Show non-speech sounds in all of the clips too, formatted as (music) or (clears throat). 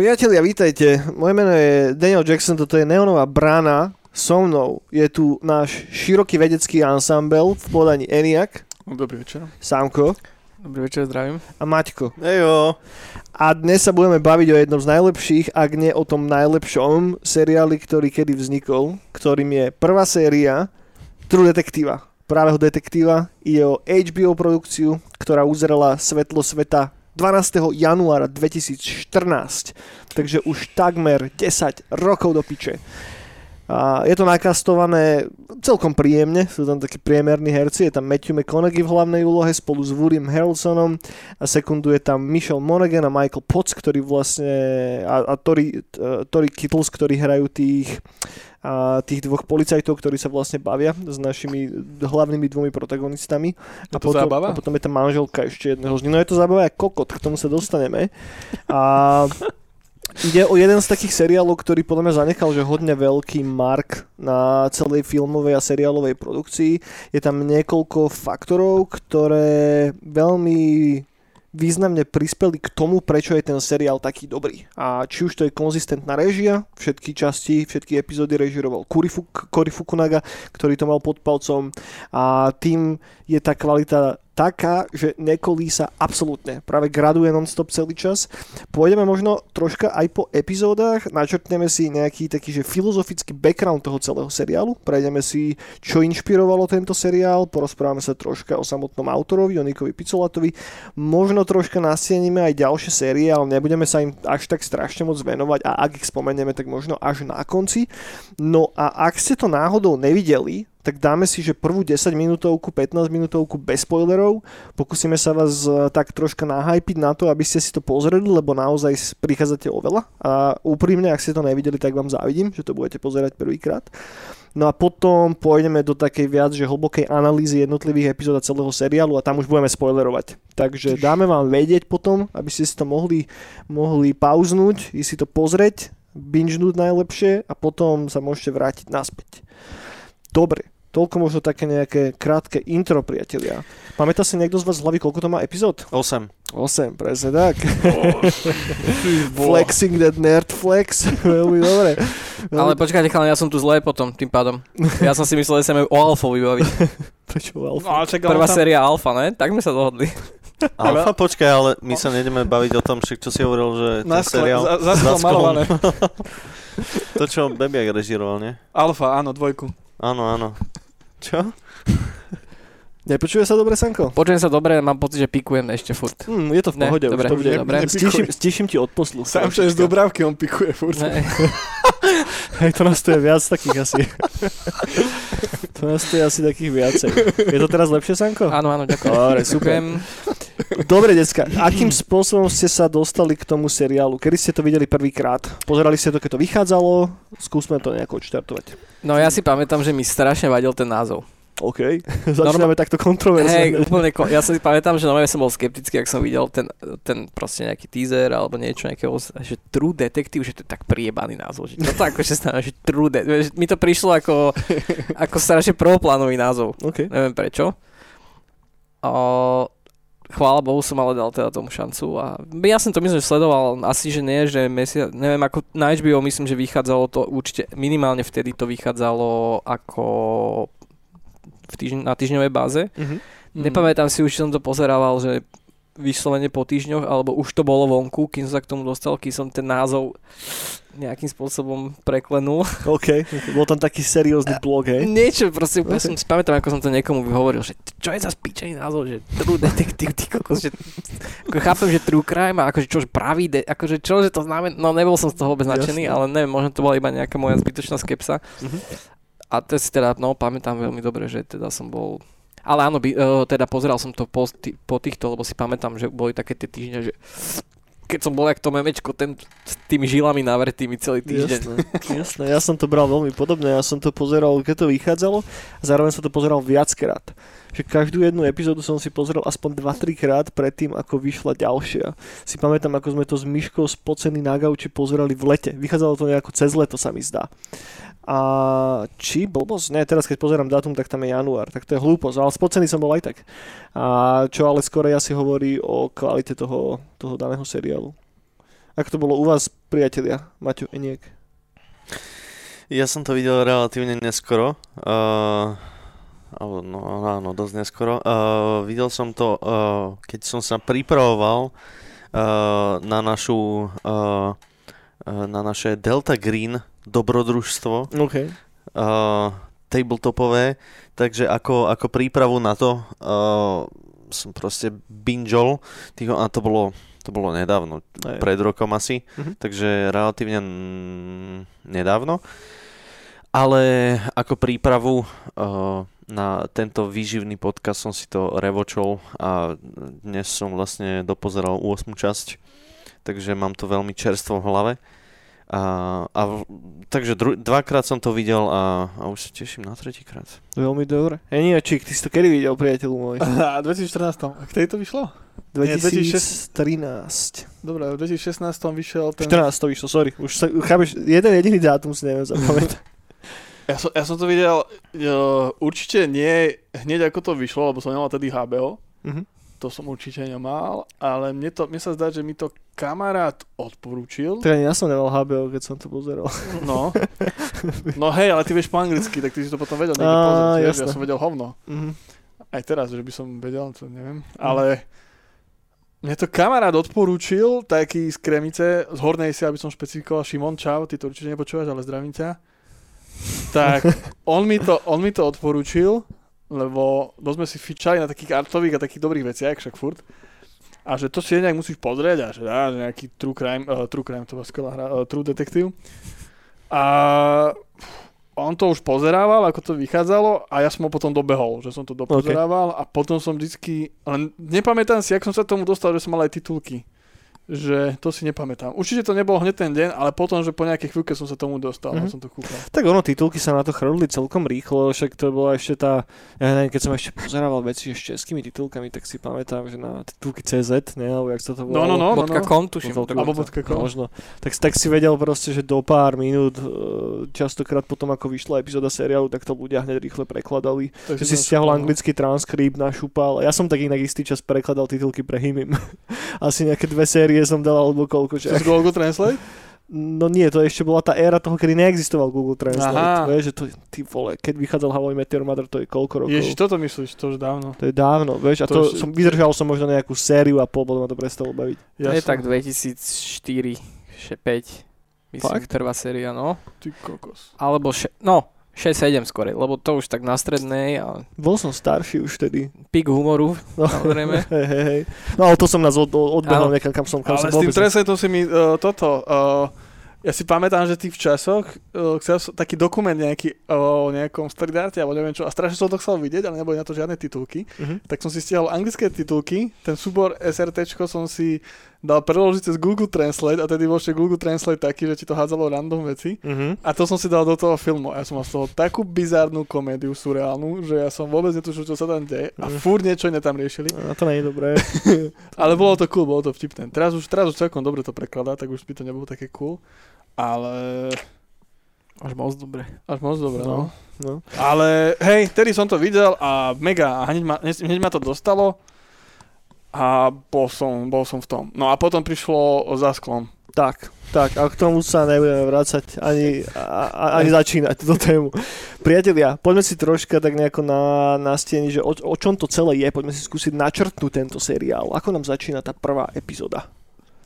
Priatelia, vítajte. Moje meno je Daniel Jackson, toto je Neonová brána. So mnou je tu náš široký vedecký ensemble v podaní Eniak, Dobrý večer. Sámko Dobrý večer, zdravím. a Maťko. Ejo. A dnes sa budeme baviť o jednom z najlepších, ak nie o tom najlepšom seriáli, ktorý kedy vznikol, ktorým je prvá séria True Detektíva. Právého detektíva. Ide o HBO produkciu, ktorá uzrela svetlo sveta 12. januára 2014. Takže už takmer 10 rokov do piče. A je to nakastované celkom príjemne, sú tam takí priemerní herci, je tam Matthew McConaughey v hlavnej úlohe spolu s Woodym Harrelsonom a sekunduje tam Michelle Monaghan a Michael Potts, ktorí vlastne a, a Tori, uh, Tori Kittles, ktorí hrajú tých a tých dvoch policajtov, ktorí sa vlastne bavia s našimi hlavnými dvomi protagonistami. Je to potom, zábava? a potom je tam manželka ešte jedného z nich. No je to zábava aj kokot, k tomu sa dostaneme. A Ide o jeden z takých seriálov, ktorý podľa mňa zanechal že hodne veľký mark na celej filmovej a seriálovej produkcii. Je tam niekoľko faktorov, ktoré veľmi významne prispeli k tomu, prečo je ten seriál taký dobrý. A či už to je konzistentná režia, všetky časti, všetky epizódy režiroval Kuri, Fuk- Cory Fukunaga, ktorý to mal pod palcom a tým je tá kvalita taká, že nekolísa absolútne. Práve graduje non-stop celý čas. Pôjdeme možno troška aj po epizódach, načrtneme si nejaký taký, že filozofický background toho celého seriálu, prejdeme si, čo inšpirovalo tento seriál, porozprávame sa troška o samotnom autorovi, o Nikovi Picolatovi, možno troška nastienime aj ďalšie série, ale nebudeme sa im až tak strašne moc venovať a ak ich spomenieme, tak možno až na konci. No a ak ste to náhodou nevideli, tak dáme si, že prvú 10 minútovku, 15 minútovku bez spoilerov. Pokúsime sa vás e, tak troška nahajpiť na to, aby ste si to pozreli, lebo naozaj prichádzate oveľa. A úprimne, ak ste to nevideli, tak vám závidím, že to budete pozerať prvýkrát. No a potom pôjdeme do takej viac, že hlbokej analýzy jednotlivých epizód a celého seriálu a tam už budeme spoilerovať. Takže dáme vám vedieť potom, aby ste si to mohli, mohli pauznúť, ísť si to pozrieť, bingenúť najlepšie a potom sa môžete vrátiť naspäť. Dobre, toľko možno také nejaké krátke intro, priatelia. Pamätá si niekto z vás z hlavy, koľko to má epizód? 8. 8, presne tak. (laughs) Flexing that nerd flex. (laughs) Veľmi dobre. Ale počkajte, chalani, ja som tu zle potom, tým pádom. Ja som si myslel, že sa o Alfovi baviť. (laughs) Prečo No, alfa? čak, Prvá séria Alfa, ne? Tak sme sa dohodli. Alfa, počkaj, ale my sa nejdeme baviť o tom, čo si hovoril, že ten Na skle, seriál... za, za malované. To, čo Bebiak režiroval, nie? Alfa, áno, dvojku. Áno, áno. Čo? Nepočuje sa dobre, Sanko? Počujem sa dobre, mám pocit, že pikujem ešte furt. Hm, je to v Ne, pohode, dobre, už to bude. dobre. Stiším, stiším ti od posluchu. Sám čo je z Dubravky, on pikuje furt. Ne. (laughs) Hej, to nás tu je viac takých asi. (laughs) to nás tu je asi takých viacej. Je to teraz lepšie, Sanko? Áno, áno, ďakujem. Dobre, super. Ďakujem. Dobre, decka, akým spôsobom ste sa dostali k tomu seriálu? Kedy ste to videli prvýkrát? Pozerali ste to, keď to vychádzalo? Skúsme to nejako odštartovať. No ja si pamätám, že mi strašne vadil ten názov. OK, (laughs) začíname takto kontroverzne. Hej, úplne, ko- ja si pamätám, že normálne som bol skeptický, ak som videl ten, ten proste nejaký teaser alebo niečo nejakého, že True Detective, že to je tak priebaný názov, že to akože znamená, že True Detective, mi to prišlo ako, ako strašne prvoplánový názov, (laughs) OK. neviem prečo. O, chvála Bohu som ale dal teda tomu šancu a ja som to myslím, že sledoval, asi že nie, že mesiac, neviem ako na HBO myslím, že vychádzalo to určite, minimálne vtedy to vychádzalo ako v týždň, na týždňovej báze. Mhm. Mm. Nepamätám si už, som to pozerával, že vyslovene po týždňoch, alebo už to bolo vonku, kým som sa k tomu dostal, kým som ten názov nejakým spôsobom preklenul. OK, bol tam taký seriózny (laughs) blog, hej? Niečo, proste úplne (laughs) Ok. som si pamätám, ako som to niekomu hovoril, že čo je za spíčený názov, že True Detective, ty kokos, že ako chápem, že True Crime a akože čo, pravý, de, akože čo, že to znamená, no nebol som z toho vôbec nadšený, ale neviem, možno to bola iba nejaká moja zbytočná skepsa. Mhm. A to si teda, no pamätám veľmi dobre, že teda som bol ale áno, by, uh, teda pozeral som to po, tý, po týchto, lebo si pamätám, že boli také tie týždne, že keď som bol jak to memečko, ten s tými žilami navretými celý týždeň. Jasné, jasné, ja som to bral veľmi podobne, ja som to pozeral, keď to vychádzalo, a zároveň som to pozeral viackrát. Že každú jednu epizódu som si pozeral aspoň 2-3 krát predtým, ako vyšla ďalšia. Si pamätám, ako sme to s Myškou spocený na gauči pozerali v lete. Vychádzalo to nejako cez leto, sa mi zdá. A či blbosť? Ne, teraz keď pozerám datum, tak tam je január. Tak to je hlúposť, ale spocený som bol aj tak. A čo ale skôr asi hovorí o kvalite toho, toho daného seriálu. Ako to bolo u vás, priatelia, Maťo Eniek? Ja som to videl relatívne neskoro. Uh, no, áno, dosť neskoro. Uh, videl som to, uh, keď som sa pripravoval uh, na našu uh, na naše Delta Green dobrodružstvo OK. uh, tabletopové, takže ako, ako prípravu na to uh, som proste bingeol, a to bolo, to bolo nedávno, Aj. pred rokom asi, Mhm. takže relatívne mm, nedávno. Ale ako prípravu uh, na tento výživný podcast som si to revočol a dnes som vlastne dopozeral 8. časť, takže mám to veľmi čerstvo v hlave. A, a takže dru, dvakrát som to videl a, a už sa teším na tretíkrát. Veľmi dobre. Eniačík, ty si to kedy videl, priateľu môj? (laughs) A v 2014. A k tejto vyšlo? Nie, 2013. Dobre, v 2016 vyšiel ten... 14 to vyšlo, sorry. Už sa, chápeš, jeden jediný dátum si neviem zapamätať. (laughs) Ja som, ja som to videl uh, určite nie hneď ako to vyšlo, lebo som nemal tedy HBO. Mhm. To som určite nemal, ale mne, to, mne sa zdá, že mi to kamarát odporúčil. Teda ja som nemal HBO, keď som to pozeral. No. No hej, ale ty vieš po anglicky, tak ty si to potom vedel niekde pozrieť. Ja som vedel hovno. Mhm. Aj teraz, že by som vedel, to neviem. Ale mne to kamarát odporúčil, taký z Kremice, z Hornej si, aby som špecifikoval, Šimon, čau, ty to určite nepočúvaš, ale zdravím ťa. Tak (laughs) on mi to, on mi to odporúčil, lebo dosť sme si fičali na takých artových a takých dobrých veciach, však furt. A že to si nejak musíš pozrieť a že, dá, že nejaký true crime, uh, true crime, to bola skvelá hra, uh, true detective. A on to už pozerával, ako to vychádzalo a ja som ho potom dobehol, že som to dopozerával a potom som vždycky, len nepamätám si, jak som sa tomu dostal, že som mal aj titulky. Že to si nepamätám. Určite to nebolo hneď ten deň, ale potom, že po nejakej chvíľke som sa tomu dostal, Mhm. mm-hmm. som to kúkal. Tak ono, titulky sa na to chrlili celkom rýchlo, však to bola ešte tá, ja neviem, keď som ešte pozerával veci s českými titulkami, tak si pamätám, že na titulky CZ, ne, alebo jak sa to No, volalo. no, no, no, Bodka no. com, tuším. To Alebo bodka com. Možno. Tak, tak si vedel proste, že do pár minút, e, častokrát potom, ako vyšla epizóda seriálu, tak to ľudia hneď rýchle prekladali. Takže Že si stiahol no. anglický transkript, našúpal. Ja som tak inak istý čas prekladal titulky pre Himim. (laughs) Asi nejaké dve série som dal, alebo koľko. Cez Google Translate? No nie, to ešte bola tá éra toho, kedy neexistoval Google Translate. Aha. Vieš, že to, ty vole, keď vychádzal How I Met Your Mother, to je koľko rokov? Ježiš, toto myslíš, to už dávno. To je dávno, vieš, a To to, už- som, vydržal som možno nejakú sériu a pol, potom ma to prestalo baviť. To je tak 2004, 5, myslím, Fakt? prvá séria, no. Ty kokos. Alebo, še- no, 6-7 skore, lebo to už tak na strednej a Bol som starší už vtedy. pik humoru, No. samozrejme. (laughs) Hej, hej, hej. No ale to som nás od, od, odbehol niekam, kam som, kam Ale som s tým. Translateom si mi uh, toto... Uh, ja si pamätám, že ty v časoch uh, chcel som taký dokument nejaký o nejakom street alebo neviem čo, a strašne som to chcel vidieť, ale neboli na to žiadne titulky. Mhm. Tak som si stiahol anglické titulky, ten súbor SRT som si dal preložiť cez Google Translate a tedy bol ešte Google Translate taký, že ti to hádzalo random veci. Mhm. A to som si dal do toho filmu. A ja som mal z toho takú bizárnu komédiu surreálnu, že ja som vôbec netušil, čo sa tam deje. A Mhm. furt niečo iné tam riešili. A to nie je dobré. (laughs) Ale bolo to cool, bolo to vtipné. Teraz už, teraz už celkom dobre to prekladá, tak už by to nebolo také cool. Ale Až moc dobre. až moc dobre, no. No. No. Ale hej, tedy som to videl a mega, a hneď ma, hneď ma to dostalo a bol som, bol som v tom. No a potom prišlo za sklom. Tak, tak, a k tomu sa nebudeme vrácať ani, a, ani (laughs) začínať túto tému. Priatelia, poďme si troška tak nejako na, na stieni, že o, o čom to celé je, poďme si skúsiť načrtnúť tento seriál. Ako nám začína tá prvá epizóda?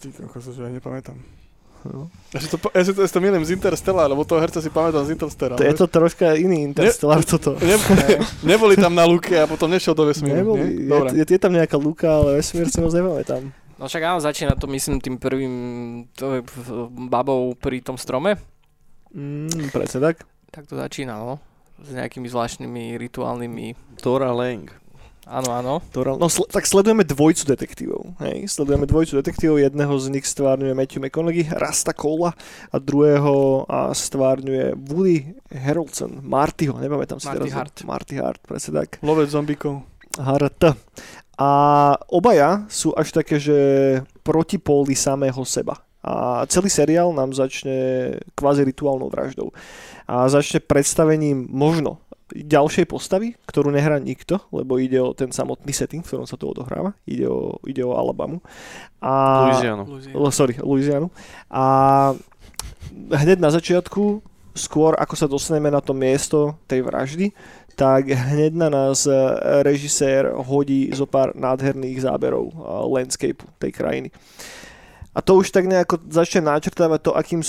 Ty kokos, že ja nepamätám. No. Ja si to, ja si to, ja si to milím z Interstellar, lebo toho herca si pamätám z Interstellar. To je to troška iný Interstellar toto. Ne, ne, (laughs) neboli tam na luke a potom nešiel do vesmíru. Neboli, nie? je, Dobre. je, je tam nejaká luka, ale vesmír si moc nepamätám. No však áno, začína to myslím tým prvým to babou pri tom strome. Mm, presne tak. Tak to začína, no. S nejakými zvláštnymi rituálnymi... Tora Lang. Áno, áno. Doral. No sl- tak sledujeme dvojcu detektívov. Hej? Sledujeme dvojcu detektívov, jedného z nich stvárňuje Matthew McConaughey, Rasta Cola a druhého a stvárňuje Woody Harrelson, Martyho, nepamätám si Marty teraz. Hart. Marty Hart, presne tak. Lovec zombíkov. Hart. A obaja sú až také, že protipóly samého seba. A celý seriál nám začne kvázi rituálnou vraždou. A začne predstavením možno ďalšej postavy, ktorú nehrá nikto, lebo ide o ten samotný setting, v ktorom sa to odohráva. Ide o, ide o Alabamu. A, Louisianu. L- sorry, Louisianu. A hneď na začiatku, skôr ako sa dostaneme na to miesto tej vraždy, tak hneď na nás e, režisér hodí zo pár nádherných záberov e, landscapeu tej krajiny. A to už tak nejako začne načrtávať to, akým,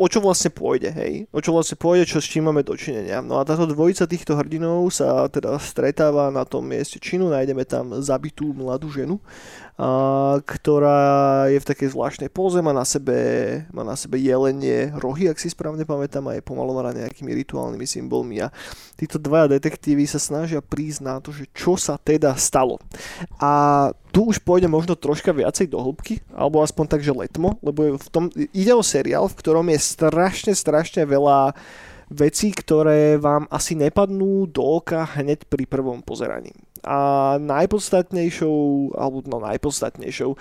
o čo vlastne pôjde, hej? O čo vlastne pôjde, čo s čím máme dočinenia. No a táto dvojica týchto hrdinov sa teda stretáva na tom mieste činu, nájdeme tam zabitú mladú ženu, ktorá je v takej zvláštnej póze, má na sebe, má na sebe jelenie rohy, ak si správne pamätám, a je pomalovaná nejakými rituálnymi symbolmi. A títo dvaja detektívy sa snažia prísť na to, že čo sa teda stalo. A tu už pôjde možno troška viacej do hĺbky, alebo aspoň tak, že letmo, lebo v tom, ide o seriál, v ktorom je strašne, strašne veľa vecí, ktoré vám asi nepadnú do oka hneď pri prvom pozeraní. A najpodstatnejšou, alebo no najpodstatnejšou,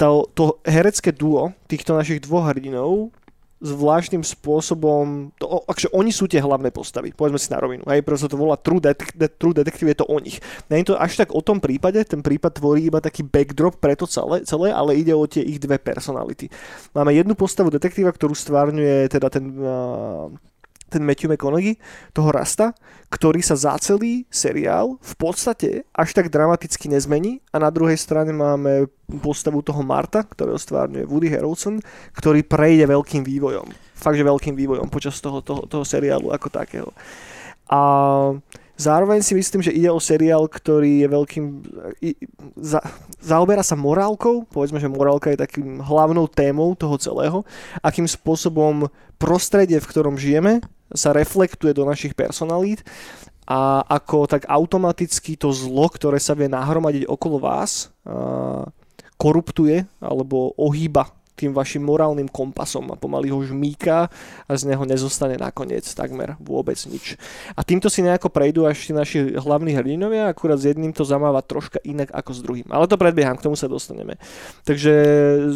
to, to herecké duo týchto našich dvoch hrdinov zvláštnym spôsobom, to, akže oni sú tie hlavné postavy, povedzme si na rovinu, hej, preto to volá True, Det- De- True Detective, je to o nich. Nie to až tak o tom prípade, ten prípad tvorí iba taký backdrop pre to celé, celé ale ide o tie ich dve personality. Máme jednu postavu detektíva, ktorú stvárňuje teda ten uh, ten Matthew McConaughey, toho Rasta, ktorý sa za celý seriál v podstate až tak dramaticky nezmení a na druhej strane máme postavu toho Marta, ktorého stvárňuje Woody Harrelson, ktorý prejde veľkým vývojom. Fakt, že veľkým vývojom počas toho, toho, toho seriálu ako takého. A zároveň si myslím, že ide o seriál, ktorý je veľkým... Za, zaoberá sa morálkou, povedzme, že morálka je takým hlavnou témou toho celého, akým spôsobom prostredie, v ktorom žijeme, sa reflektuje do našich personalít a ako tak automaticky to zlo, ktoré sa vie nahromadiť okolo vás, koruptuje alebo ohýba tým vašim morálnym kompasom a pomaly ho žmýka a z neho nezostane nakoniec takmer vôbec nič. A týmto si nejako prejdú až tí naši hlavní hrdinovia, akurát s jedným to zamáva troška inak ako s druhým. Ale to predbieham, k tomu sa dostaneme. Takže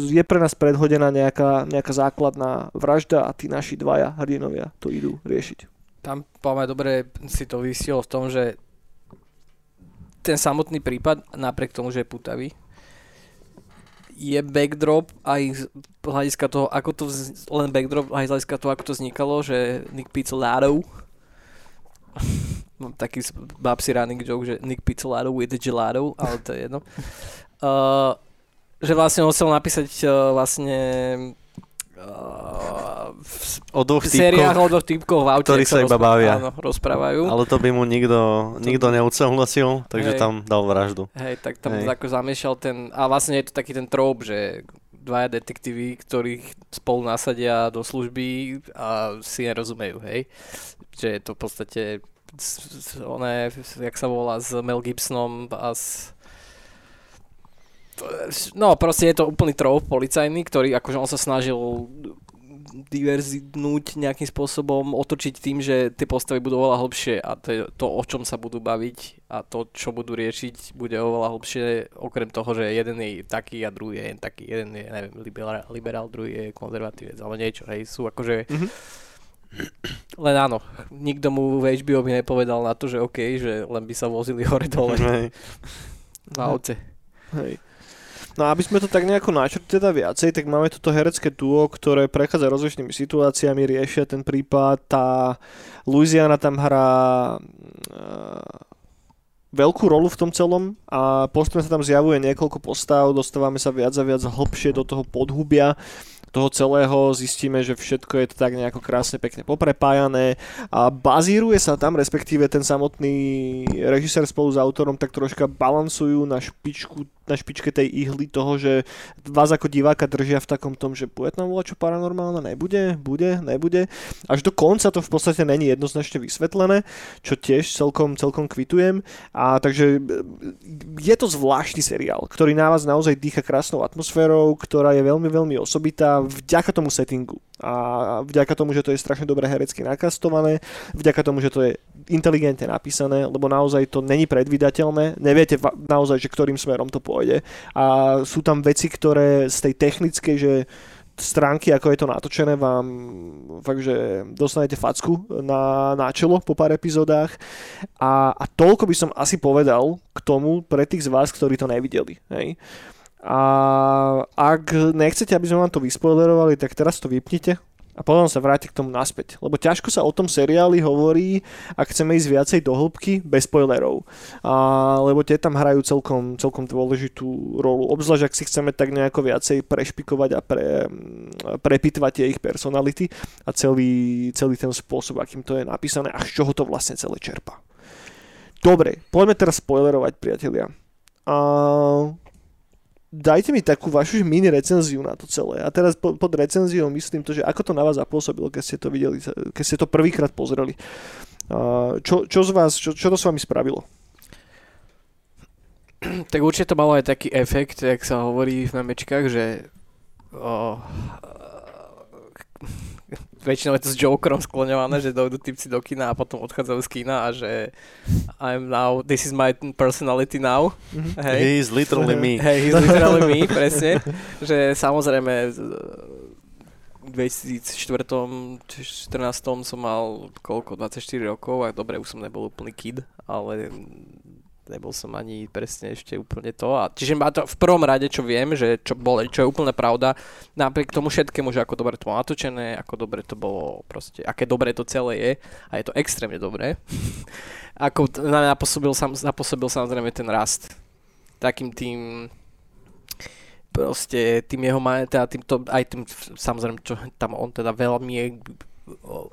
je pre nás predhodená nejaká, nejaká základná vražda a tí naši dvaja hrdinovia to idú riešiť. Tam poďme dobre si to vysielo v tom, že ten samotný prípad, napriek tomu, že je putavý, je backdrop aj z hľadiska toho, ako to vz... len backdrop aj z hľadiska toho, ako to vznikalo, že Nick Pizzolatto mám taký babsi running joke, že Nick Pizzolatto with the gelato, ale to je jedno. (laughs) Uh, že vlastne on chcel napísať uh, vlastne O dvoch sériách o dvoch týpkoch v aute, ktorí jak sa iba bavia. Áno, rozprávajú. ale to by mu nikto, nikto neodsúhlasil, takže Hej. tam dal vraždu. Hej, tak tam Hej. ako zamiešal ten, a vlastne je to taký ten trop, že dvaja detektívy, ktorých spolu nasadia do služby a si nerozumejú, hej. Že je to v podstate oné, jak sa volá, s Mel Gibsonom a s No, proste je to úplný trop policajný, ktorý akože on sa snažil diverznúť nejakým spôsobom, otočiť tým, že tie postavy budú oveľa hlbšie a to, to, o čom sa budú baviť a to, čo budú riešiť, bude oveľa hlbšie, okrem toho, že jeden je taký a druhý je taký, jeden je, neviem, liberál, liberál druhý je konzervatívec, ale niečo, hej, sú akože... Mhm. Len áno, nikto mu v HBO by nepovedal na to, že OK, že len by sa vozili hore dole Hej. v aute. Hej. No aby sme to tak nejako načrtli teda viacej, tak máme toto herecké duo, ktoré prechádza rozličnými situáciami, riešia ten prípad. Tá Louisiana tam hrá uh, veľkú rolu v tom celom a postupne sa tam zjavuje niekoľko postav, dostávame sa viac a viac hlbšie do toho podhubia toho celého, zistíme, že všetko je to tak nejako krásne, pekne poprepájané a bazíruje sa tam, respektíve ten samotný režisér spolu s autorom tak troška balancujú na špičku na špičke tej ihly toho, že vás ako diváka držia v takom tom, že bude tam čo paranormálne, nebude, bude, nebude. Až do konca to v podstate není jednoznačne vysvetlené, čo tiež celkom, celkom kvitujem. A takže e, je to zvláštny seriál, ktorý na vás naozaj dýcha krásnou atmosférou, ktorá je veľmi, veľmi osobitá vďaka tomu settingu. A vďaka tomu, že to je strašne dobre herecky nakastované, vďaka tomu, že to je inteligentne napísané, lebo naozaj to není predvydateľné, neviete naozaj, že ktorým smerom to pôjde. A sú tam veci, ktoré z tej technickej, že stránky, ako je to natočené, vám fakt, že dostanete facku na, na čelo po pár epizódach a, a toľko by som asi povedal k tomu pre tých z vás, ktorí to nevideli. Hej. A ak nechcete, aby sme vám to vyspoilerovali, tak teraz to vypnite, a potom sa vráti k tomu naspäť. Lebo ťažko sa o tom seriáli hovorí, ak chceme ísť viacej do hĺbky, bez spoilerov. A, lebo tie tam hrajú celkom, celkom dôležitú rolu. Obzvlášť, ak si chceme tak nejako viacej prešpikovať a pre, prepitvať ich personality a celý, celý ten spôsob, akým to je napísané a z čoho to vlastne celé čerpa. Dobre, poďme teraz spoilerovať, priatelia. A dajte mi takú vašu mini recenziu na to celé. A teraz pod, recenziou myslím to, že ako to na vás zapôsobilo, keď ste to videli, keď ste to prvýkrát pozreli. Čo, čo z vás, čo, čo to s vami spravilo? Tak určite to malo aj taký efekt, jak sa hovorí v memečkách, že o, väčšinou je to s Jokerom skloňované, že dojdú typci do kina a potom odchádzajú z kina a že I'm now, this is my personality now. Mm-hmm. He is literally me. (laughs) Hey, he's literally me, presne. Že samozrejme v 2004 2014 som mal koľko, 24 rokov a dobre, už som nebol úplný kid, ale nebol som ani presne ešte úplne to. A, čiže má to v prvom rade, čo viem, že čo, bol, čo je úplne pravda, napriek tomu všetkému, že ako dobre to bolo natočené, ako dobre to bolo proste, aké dobre to celé je a je to extrémne dobré. (laughs) ako napôsobil, sam, napôsobil samozrejme ten rast takým tým proste tým jeho teda týmto, aj tým samozrejme, čo tam on teda veľmi je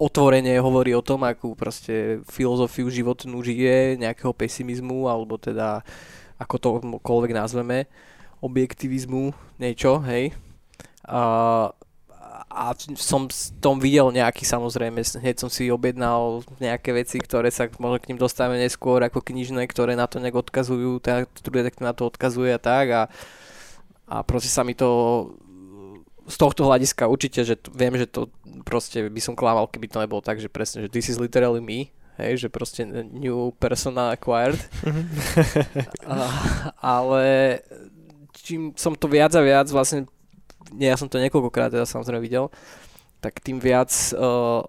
otvorene hovorí o tom, akú proste filozofiu životnú žije, nejakého pesimizmu, alebo teda ako to koľvek nazveme, objektivizmu, niečo, hej. A, a som s tom videl nejaký, samozrejme, hneď som si objednal nejaké veci, ktoré sa možno k ním dostávame neskôr, ako knižné, ktoré na to nejak odkazujú, teda, ktoré na to odkazuje a tak a, a proste sa mi to z tohto hľadiska určite, že t- viem, že to proste by som klamal, keby to nebolo tak, že presne, že this is literally me, hej, že proste new persona acquired. (laughs) a, ale čím som to viac a viac vlastne, nie, ja som to niekoľkokrát teda samozrejme videl, tak tým viac uh,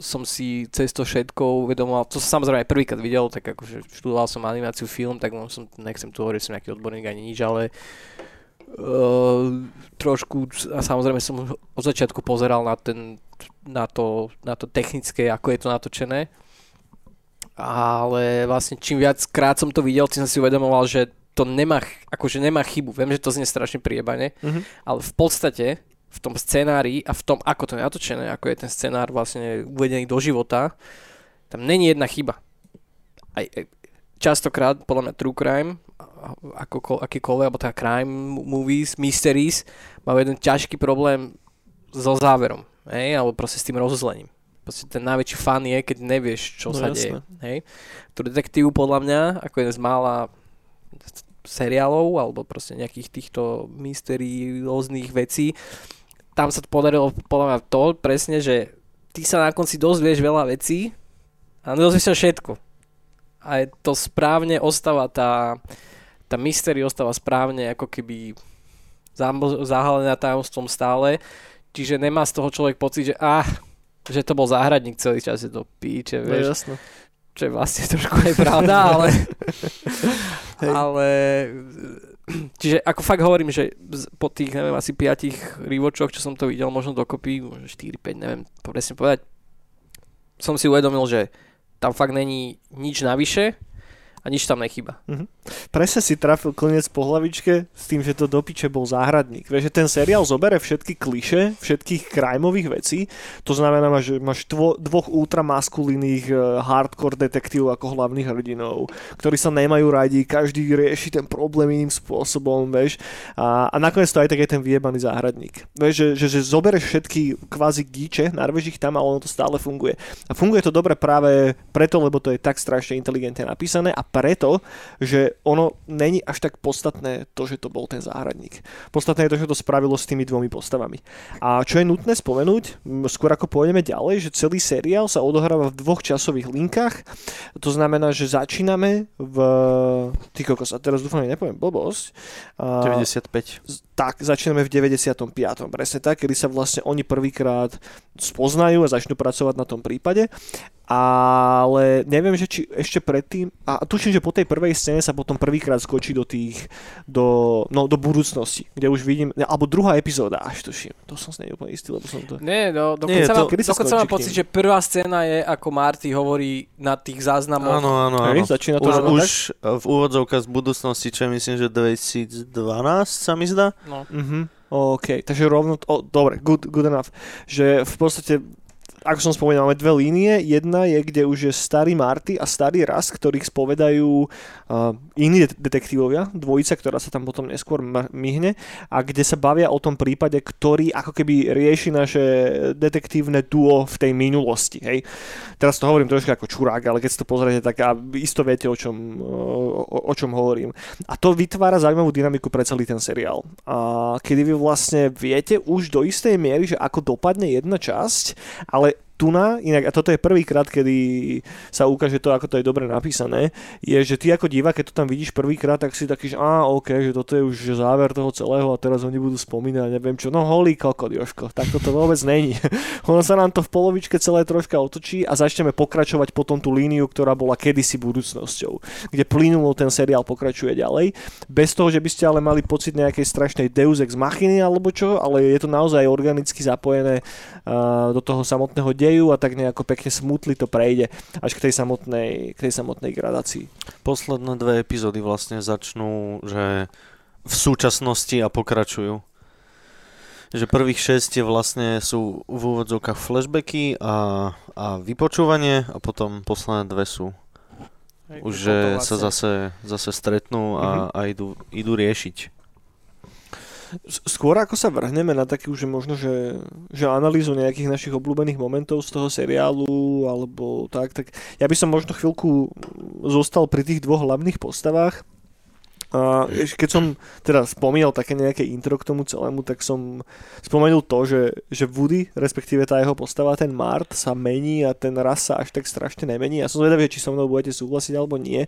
som si cez to všetko uvedomoval, to som samozrejme aj prvýkrát videl, tak akože študoval som animáciu, film, tak som, nechcem tu hovoriť, som nejaký odborník ani nič, ale uh, Uh, trošku, a samozrejme som od začiatku pozeral na, ten, na, to, na to technické, ako je to natočené. Ale vlastne čím viac krát som to videl, tým som si uvedomoval, že to nemá, akože nemá chybu. Viem, že to znie strašne priebane, mm-hmm. ale v podstate v tom scenári a v tom, ako to je natočené, ako je ten scenár vlastne uvedený do života, tam není jedna chyba. Aj, častokrát, podľa mňa True Crime ako, akýkoľvek, alebo teda crime movies, mysteries, majú jeden ťažký problém so záverom, hej, alebo proste s tým rozuzlením. Proste ten najväčší fan je, keď nevieš, čo no, sa jasné. deje. Hej. Tu detektív podľa mňa, ako jeden z mála seriálov, alebo proste nejakých týchto mysterióznych vecí, tam sa podarilo podľa mňa to presne, že ty sa na konci dozvieš veľa vecí a nedozvieš sa všetko. A je to správne ostáva tá, tá mystery ostáva správne ako keby zahalená tajomstvom stále, čiže nemá z toho človek pocit, že ah, že to bol záhradník celý čas, je to píče, no, vieš. No, jasno. Čo je vlastne trošku aj pravda, (laughs) ale... ale... Čiže ako fakt hovorím, že po tých, neviem, asi piatich rewatchoch, čo som to videl, možno dokopy, možno 4, 5, neviem presne povedať, som si uvedomil, že tam fakt není nič navyše, a nič tam nechyba. Mm-hmm. Presne si trafil koniec po hlavičke s tým, že to do piče bol záhradník. Vieš, že ten seriál zobere všetky kliše, všetkých krajmových vecí, to znamená, že máš tvo, dvoch ultramaskulínnych uh, hardcore detektívov ako hlavných hrdinov, ktorí sa nemajú radi, každý rieši ten problém iným spôsobom, vieš, a, a nakoniec to aj tak je ten vyjebaný záhradník. Vieš, že, že, že zobereš všetky kvázi gíče, narvež ich tam a ono to stále funguje. A funguje to dobre práve preto, lebo to je tak strašne inteligentne napísané a preto, že ono není až tak podstatné to, že to bol ten záhradník. Podstatné je to, že to spravilo s tými dvomi postavami. A čo je nutné spomenúť, skôr ako pôjdeme ďalej, že celý seriál sa odohráva v dvoch časových linkách. To znamená, že začíname v... Ty kokos, a teraz dúfam, že nepoviem blbosť. A- 95. z- tak, začíname v 95. Presne tak, kedy sa vlastne oni prvýkrát spoznajú a začnú pracovať na tom prípade. Ale neviem, že či ešte predtým, a tuším, že po tej prvej scéne sa potom prvýkrát skočí do tých, do, no, do budúcnosti, kde už vidím, ne, alebo druhá epizóda, až tuším, to som si nie úplne istý, lebo som to... Nie, no, Nie, dokonca, to- mám, dokonca skončí mám pocit, že prvá scéna je, ako Marty hovorí na tých záznamoch. Áno, áno, áno. Hej, začína to Už, rovno už v úvodzovkách z budúcnosti, čo myslím, že 2012 sa mi zdá. No. Mhm. OK, takže rovno, oh, dobre, good, good enough. Že v podstate, ako som spomínal, máme dve línie. Jedna je, kde už je starý Marty a starý Ras, ktorých spovedajú uh, iní det- detektívovia, dvojica, ktorá sa tam potom neskôr ma- myhne a kde sa bavia o tom prípade, ktorý ako keby rieši naše detektívne duo v tej minulosti. Hej. Teraz to hovorím trošku ako čurák, ale keď si to pozriete, tak a isto viete, o čom, o, o, o čom hovorím. A to vytvára zaujímavú dynamiku pre celý ten seriál. A kedy vy vlastne viete už do istej miery, že ako dopadne jedna časť, ale tu na, inak, a toto je prvýkrát, kedy sa ukáže to, ako to je dobre napísané, je, že ty ako divák, keď to tam vidíš prvýkrát, tak si taký, že á, OK, že toto je už záver toho celého a teraz oni budú spomínať, neviem čo, no holý kokot, Joško, tak toto vôbec není. (laughs) ono sa nám to v polovičke celé troška otočí a začneme pokračovať potom tú líniu, ktorá bola kedysi budúcnosťou, kde plynulo ten seriál pokračuje ďalej, bez toho, že by ste ale mali pocit nejakej strašnej deus ex machiny alebo čo, ale je to naozaj organicky zapojené uh, do toho samotného deju a tak nejako pekne smutli to prejde až k tej samotnej, k tej samotnej gradácii. Posledné dve epizódy vlastne začnú, že v súčasnosti a pokračujú. Že prvých šesť je vlastne sú v úvodzovkách flashbacky a, a vypočúvanie a potom posledné dve sú Hej, už, že vlastne- sa zase, zase stretnú a, a idú, idú riešiť. Skôr ako sa vrhneme na takú, že možno, že, že analýzu nejakých našich obľúbených momentov z toho seriálu alebo tak, tak ja by som možno chvíľku zostal pri tých dvoch hlavných postavách. A keď som teda spomínal také nejaké intro k tomu celému, tak som spomenul to, že, že Woody, respektíve tá jeho postava, ten Mart sa mení a ten raz sa až tak strašne nemení. Ja som zvedavý, či so mnou budete súhlasiť alebo nie,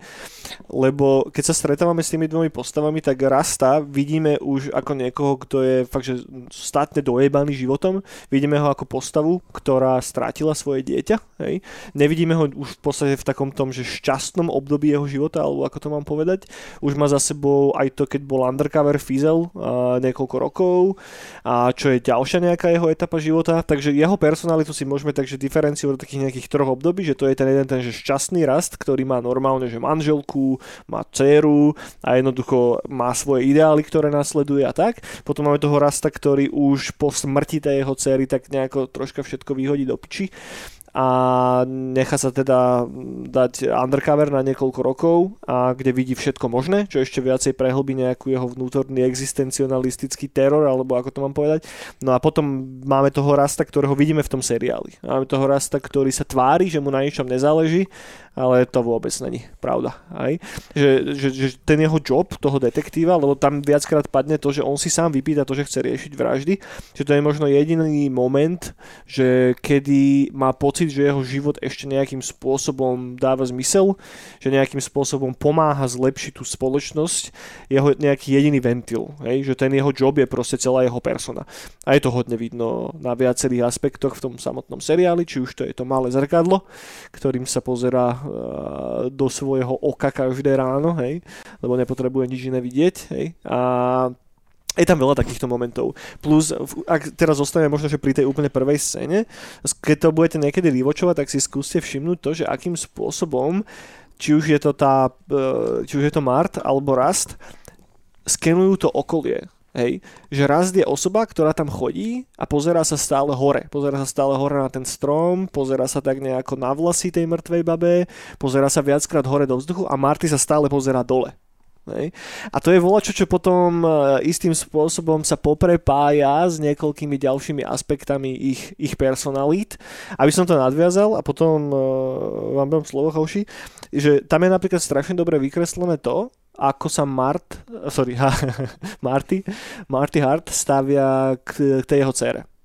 lebo keď sa stretávame s tými dvomi postavami, tak Rasta vidíme už ako niekoho, kto je fakt, že statne dojebaný životom. Vidíme ho ako postavu, ktorá strátila svoje dieťa. Hej. Nevidíme ho už v podstate v takom tom, že šťastnom období jeho života, alebo ako to mám povedať. Už má za sebou aj to, keď bol undercover Fizel a niekoľko rokov a čo je ďalšia nejaká jeho etapa života. Takže jeho personalitu si môžeme takže diferenciovať do takých nejakých troch období, že to je ten jeden ten že šťastný rast, ktorý má normálne, že manželku, má dceru a jednoducho má svoje ideály, ktoré nasleduje a tak. Potom máme toho rasta, ktorý už po smrti tej jeho cery tak nejako troška všetko vyhodí do piči a nechá sa teda dať undercover na niekoľko rokov a kde vidí všetko možné, čo ešte viacej prehlbí nejakú jeho vnútorný existencionalistický teror, alebo ako to mám povedať. No a potom máme toho rasta, ktorého vidíme v tom seriáli. Máme toho rasta, ktorý sa tvári, že mu na ničom nezáleží, ale to vôbec není pravda. Aj? Že, že, že ten jeho job, toho detektíva, lebo tam viackrát padne to, že on si sám vypýta to, že chce riešiť vraždy, že to je možno jediný moment, že kedy má pocit, že jeho život ešte nejakým spôsobom dáva zmysel, že nejakým spôsobom pomáha zlepšiť tú spoločnosť, jeho nejaký jediný ventil, hej? že ten jeho job je proste celá jeho persona. A je to hodne vidno na viacerých aspektoch v tom samotnom seriáli, či už to je to malé zrkadlo, ktorým sa pozera uh, do svojho oka každé ráno, hej, lebo nepotrebuje nič iné vidieť, hej, a je tam veľa takýchto momentov. Plus, ak teraz zostaneme možno, že pri tej úplne prvej scéne, keď to budete niekedy rivočovať, tak si skúste všimnúť to, že akým spôsobom, či už je to tá, e, či už je to Mart alebo Rast, skenujú to okolie. Hej, že Rast je osoba, ktorá tam chodí a pozerá sa stále hore. Pozerá sa stále hore na ten strom, pozerá sa tak nejako na vlasy tej mŕtvej babe, pozerá sa viackrát hore do vzduchu a Marty sa stále pozerá dole. Hej. A to je volačo, čo potom e, istým spôsobom sa poprepája s niekoľkými ďalšími aspektami ich, ich personalít. Aby som to nadviazal a potom uh, vám dám slovo, Chauši, že tam je napríklad strašne dobre vykreslené to, ako sa Mart, sorry, (laughs) Marty, Marty Hart stavia k, k tej jeho cere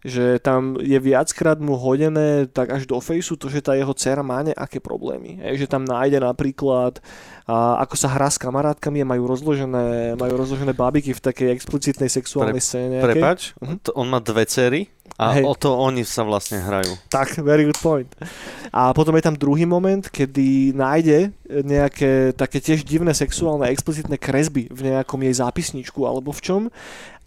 že tam je viackrát mu hodené tak až do fejsu to, že tá jeho dcera má nejaké problémy. Je, že tam nájde napríklad a ako sa hrá s kamarátkami a majú rozložené, majú rozložené bábiky v takej explicitnej sexuálnej Pre- scéne. Prepač, Mhm. to, on má dve cery a Hej. o to oni sa vlastne hrajú. Tak, very good point. A potom je tam druhý moment, kedy nájde nejaké také tiež divné sexuálne explicitné kresby v nejakom jej zápisničku alebo v čom,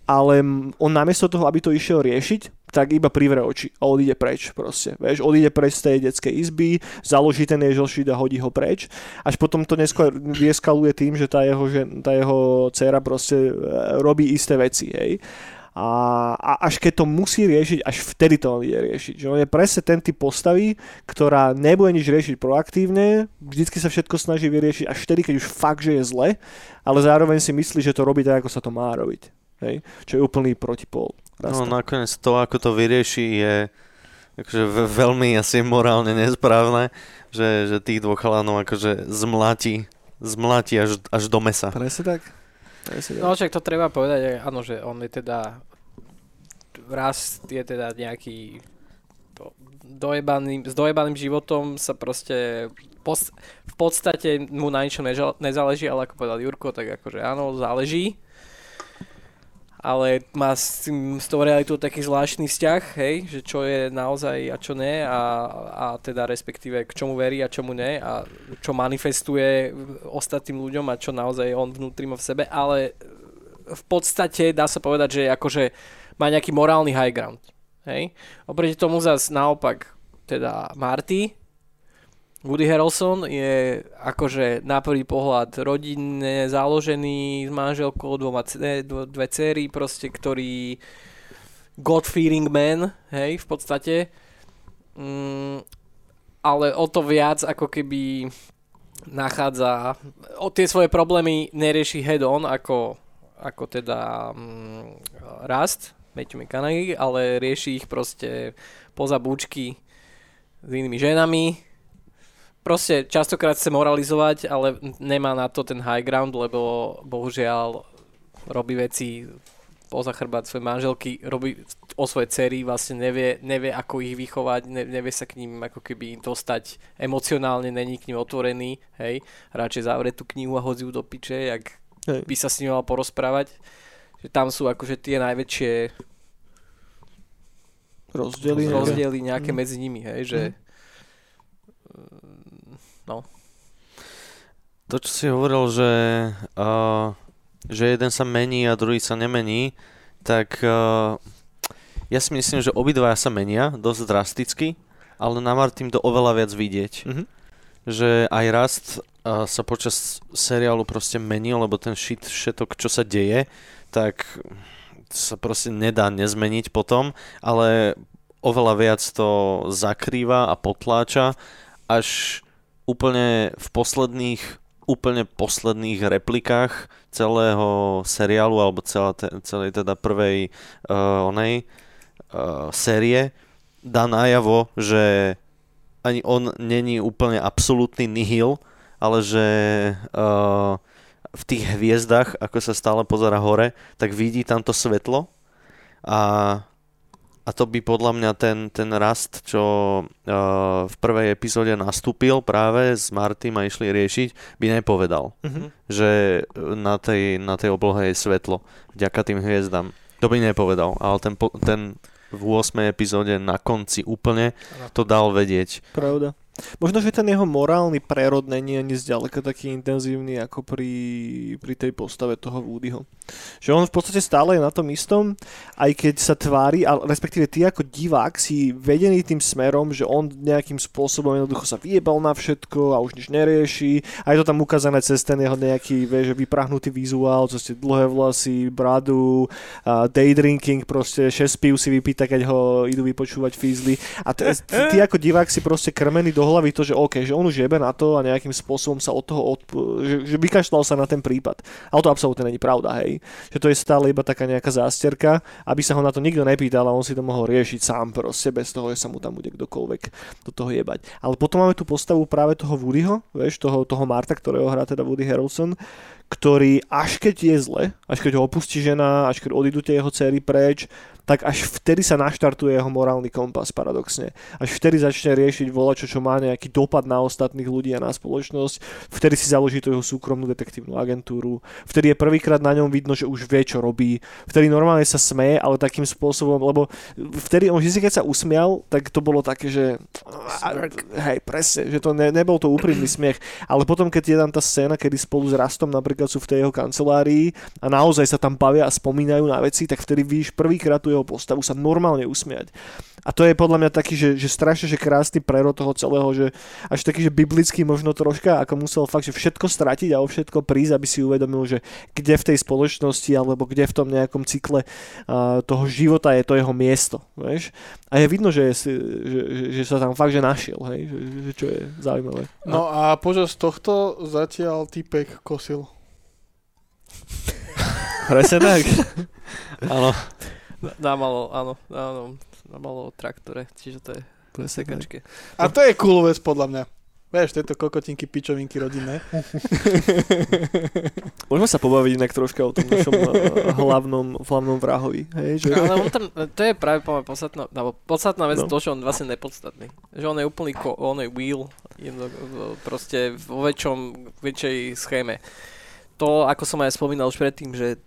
ale on namiesto toho, aby to išiel riešiť, tak iba privre oči a odíde preč proste. Vieš, odíde preč z tej detskej izby, založí ten jeho šít a hodí ho preč. Až potom to neskôr vieskaluje tým, že tá jeho, žen, tá jeho dcera proste e, robí isté veci, hej. A, a až keď to musí riešiť, až vtedy to on ide riešiť. Že on je presne ten typ postavy, ktorá nebude nič riešiť proaktívne, vždycky sa všetko snaží vyriešiť až vtedy, keď už fakt, že je zle, ale zároveň si myslí, že to robí tak, ako sa to má robiť. Hej? Čo je úplný protipol. No Rasta. nakoniec to, ako to vyrieši, je akože ve- veľmi asi morálne nesprávne, že, že tých dvoch chalanov akože zmláti, zmláti až, až do mesa. Presne tak. Presne tak. No však to treba povedať, áno, že on je teda raz je teda nejaký to, dojebaný, s dojebaným životom sa proste pos, v podstate mu na ničom nežal, nezáleží, ale ako povedal Jurko, tak akože áno, záleží. Ale má s, tým, s tou realitou taký zvláštny vzťah, hej, že čo je naozaj a čo ne a, a teda respektíve k čomu verí a čomu ne a čo manifestuje ostatným ľuďom a čo naozaj on vnútri má v sebe, ale v podstate dá sa povedať, že akože má nejaký morálny high ground. Hej? Oproti tomu zas naopak teda Marty, Woody Harrelson je akože na prvý pohľad rodinne založený s manželkou, dvoma, dve cery, proste, ktorý God-fearing man, hej, v podstate. Mm, ale o to viac ako keby nachádza, o tie svoje problémy nerieši head on, ako, ako teda mm, Rast, Matthew McConaughey, ale rieši ich proste poza búčky s inými ženami. Proste častokrát chce moralizovať, ale nemá na to ten high ground, lebo bohužiaľ robí veci poza chrbát svojej manželky, robí o svoje cery, vlastne nevie, nevie ako ich vychovať, ne, nevie sa k ním ako keby dostať emocionálne, není k ním otvorený, hej, radšej zavrie tú knihu a hodí ju do piče, jak Hej. by sa s ním mal porozprávať. Že tam sú akože tie najväčšie Rozdiely. rozdiely nejaké Mhm. medzi nimi, hej, že To, čo si hovoril, že, uh, že jeden sa mení a druhý sa nemení, tak uh, ja si myslím, že obidvaja sa menia dosť drasticky, ale na Martin to oveľa viac vidieť. Mhm. Že aj Rast uh, sa počas seriálu proste menil, lebo ten shit, všetok, čo sa deje, tak sa proste nedá nezmeniť potom, ale oveľa viac to zakrýva a potláča, až úplne v posledných úplne posledných replikách celého seriálu alebo celá te, celej teda prvej uh, onej uh, série dá najavo, že ani on není úplne absolútny nihil, ale že uh, v tých hviezdach, ako sa stále pozera hore, tak vidí tamto svetlo a, a to by podľa mňa ten, ten rast, čo uh, v prvej epizóde nastúpil práve s Martym a išli riešiť, by nepovedal, Mhm. že na tej, na tej oblohe je svetlo vďaka tým hviezdam. To by nepovedal, ale ten, ten v 8. epizóde na konci úplne to dal vedieť. Pravda. Možno, že ten jeho morálny prerod není ani zďaleka taký intenzívny ako pri, pri tej postave toho Woodyho. Že on v podstate stále je na tom istom, aj keď sa tvári, ale respektíve ty ako divák si vedený tým smerom, že on nejakým spôsobom jednoducho sa vyjebal na všetko a už nič nerieši. A je to tam ukázané cez ten jeho nejaký, vieš, vyprahnutý vizuál, proste dlhé vlasy, bradu, a day drinking, proste 6 pív si vypýta, keď ho idú vypočúvať fízly. A ty, ty ako divák si proste krmený do hlavy to, že OK, že on už jebe na to a nejakým spôsobom sa od toho, odp- že, že vykašľal sa na ten prípad. Ale to absolútne není pravda, hej. Že to je stále iba taká nejaká zásterka, aby sa ho na to nikto nepýtal a on si to mohol riešiť sám proste, bez toho, že sa mu tam bude kdokoľvek do toho jebať. Ale potom máme tú postavu práve toho Woodyho, vieš, toho, toho Marta, ktorého hrá teda Woody Harrelson, ktorý až keď je zle, až keď ho opustí žena, až keď odídu tie jeho céry preč, tak až vtedy sa naštartuje jeho morálny kompas, paradoxne. Až vtedy začne riešiť volačo, čo má nejaký dopad na ostatných ľudí a na spoločnosť. Vtedy si založí tú jeho súkromnú detektívnu agentúru. Vtedy je prvýkrát na ňom vidno, že už vie, čo robí. Vtedy normálne sa smeje, ale takým spôsobom, lebo vtedy on vždy, keď sa usmial, tak to bolo také, že... Hej, presne, že to ne, nebol to úprimný smiech. Ale potom, keď je tam tá scéna, kedy spolu s Rastom napríklad sú v tej jeho kancelárii a naozaj sa tam bavia a spomínajú na veci, tak vtedy víš prvýkrát tú jeho postavu sa normálne usmiať. A to je podľa mňa taký, že, že strašne že krásny prerod toho celého, že až taký, že biblický možno troška, ako musel fakt, že všetko stratiť a o všetko prísť, aby si uvedomil, že kde v tej spoločnosti alebo kde v tom nejakom cykle uh, toho života je to jeho miesto. Vieš? A je vidno, že, je, že, že, že sa tam fakt, že našiel, hej? Že, že čo je zaujímavé. No a počas tohto zatiaľ typek kosil. Presne tak. (laughs) Áno. Na malo, áno, áno, na malo traktore, čiže to je presekačke. A to je cool vec podľa mňa. Vieš, tieto kokotinky, pičovinky rodinné. (laughs) Môžeme sa pobaviť inak troška o tom našom uh, hlavnom, hlavnom vrahovi. Hej, že... Ale on tam, to je práve povedať podstatná, alebo podstatná vec No. no. to, že on vlastne nepodstatný. Že on je úplný, ko, on je wheel, jedno, proste vo väčšom, väčšej schéme. To, ako som aj spomínal už predtým, že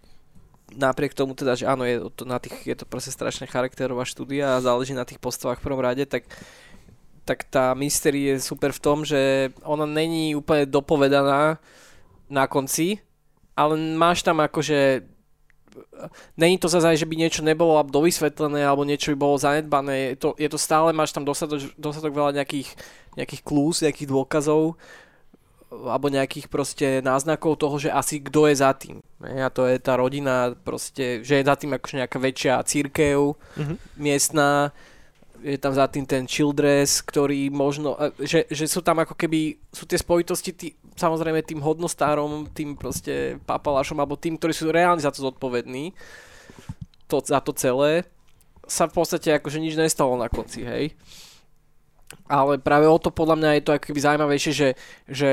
napriek tomu teda, že áno, je to, na tých, je to proste strašne charakterová štúdia a záleží na tých postavách v prvom rade, tak tak tá mystery je super v tom, že ona není úplne dopovedaná na konci, ale máš tam akože Není to zase, že by niečo nebolo dovysvetlené alebo niečo by bolo zanedbané. Je to, je to stále, máš tam dostatok, dostatok veľa nejakých, nejakých klús, nejakých dôkazov alebo nejakých proste náznakov toho, že asi kto je za tým. A to je tá rodina proste, že je za tým akože nejaká väčšia církev Mhm. miestná, je tam za tým ten Childress, ktorý možno, že, že sú tam ako keby, sú tie spojitosti tý, samozrejme tým hodnostárom, tým proste papalášom, alebo tým, ktorí sú reálne za to zodpovední, to, za to celé, sa v podstate akože nič nestalo na konci, hej. Ale práve o to podľa mňa je to ako keby zaujímavejšie, že, že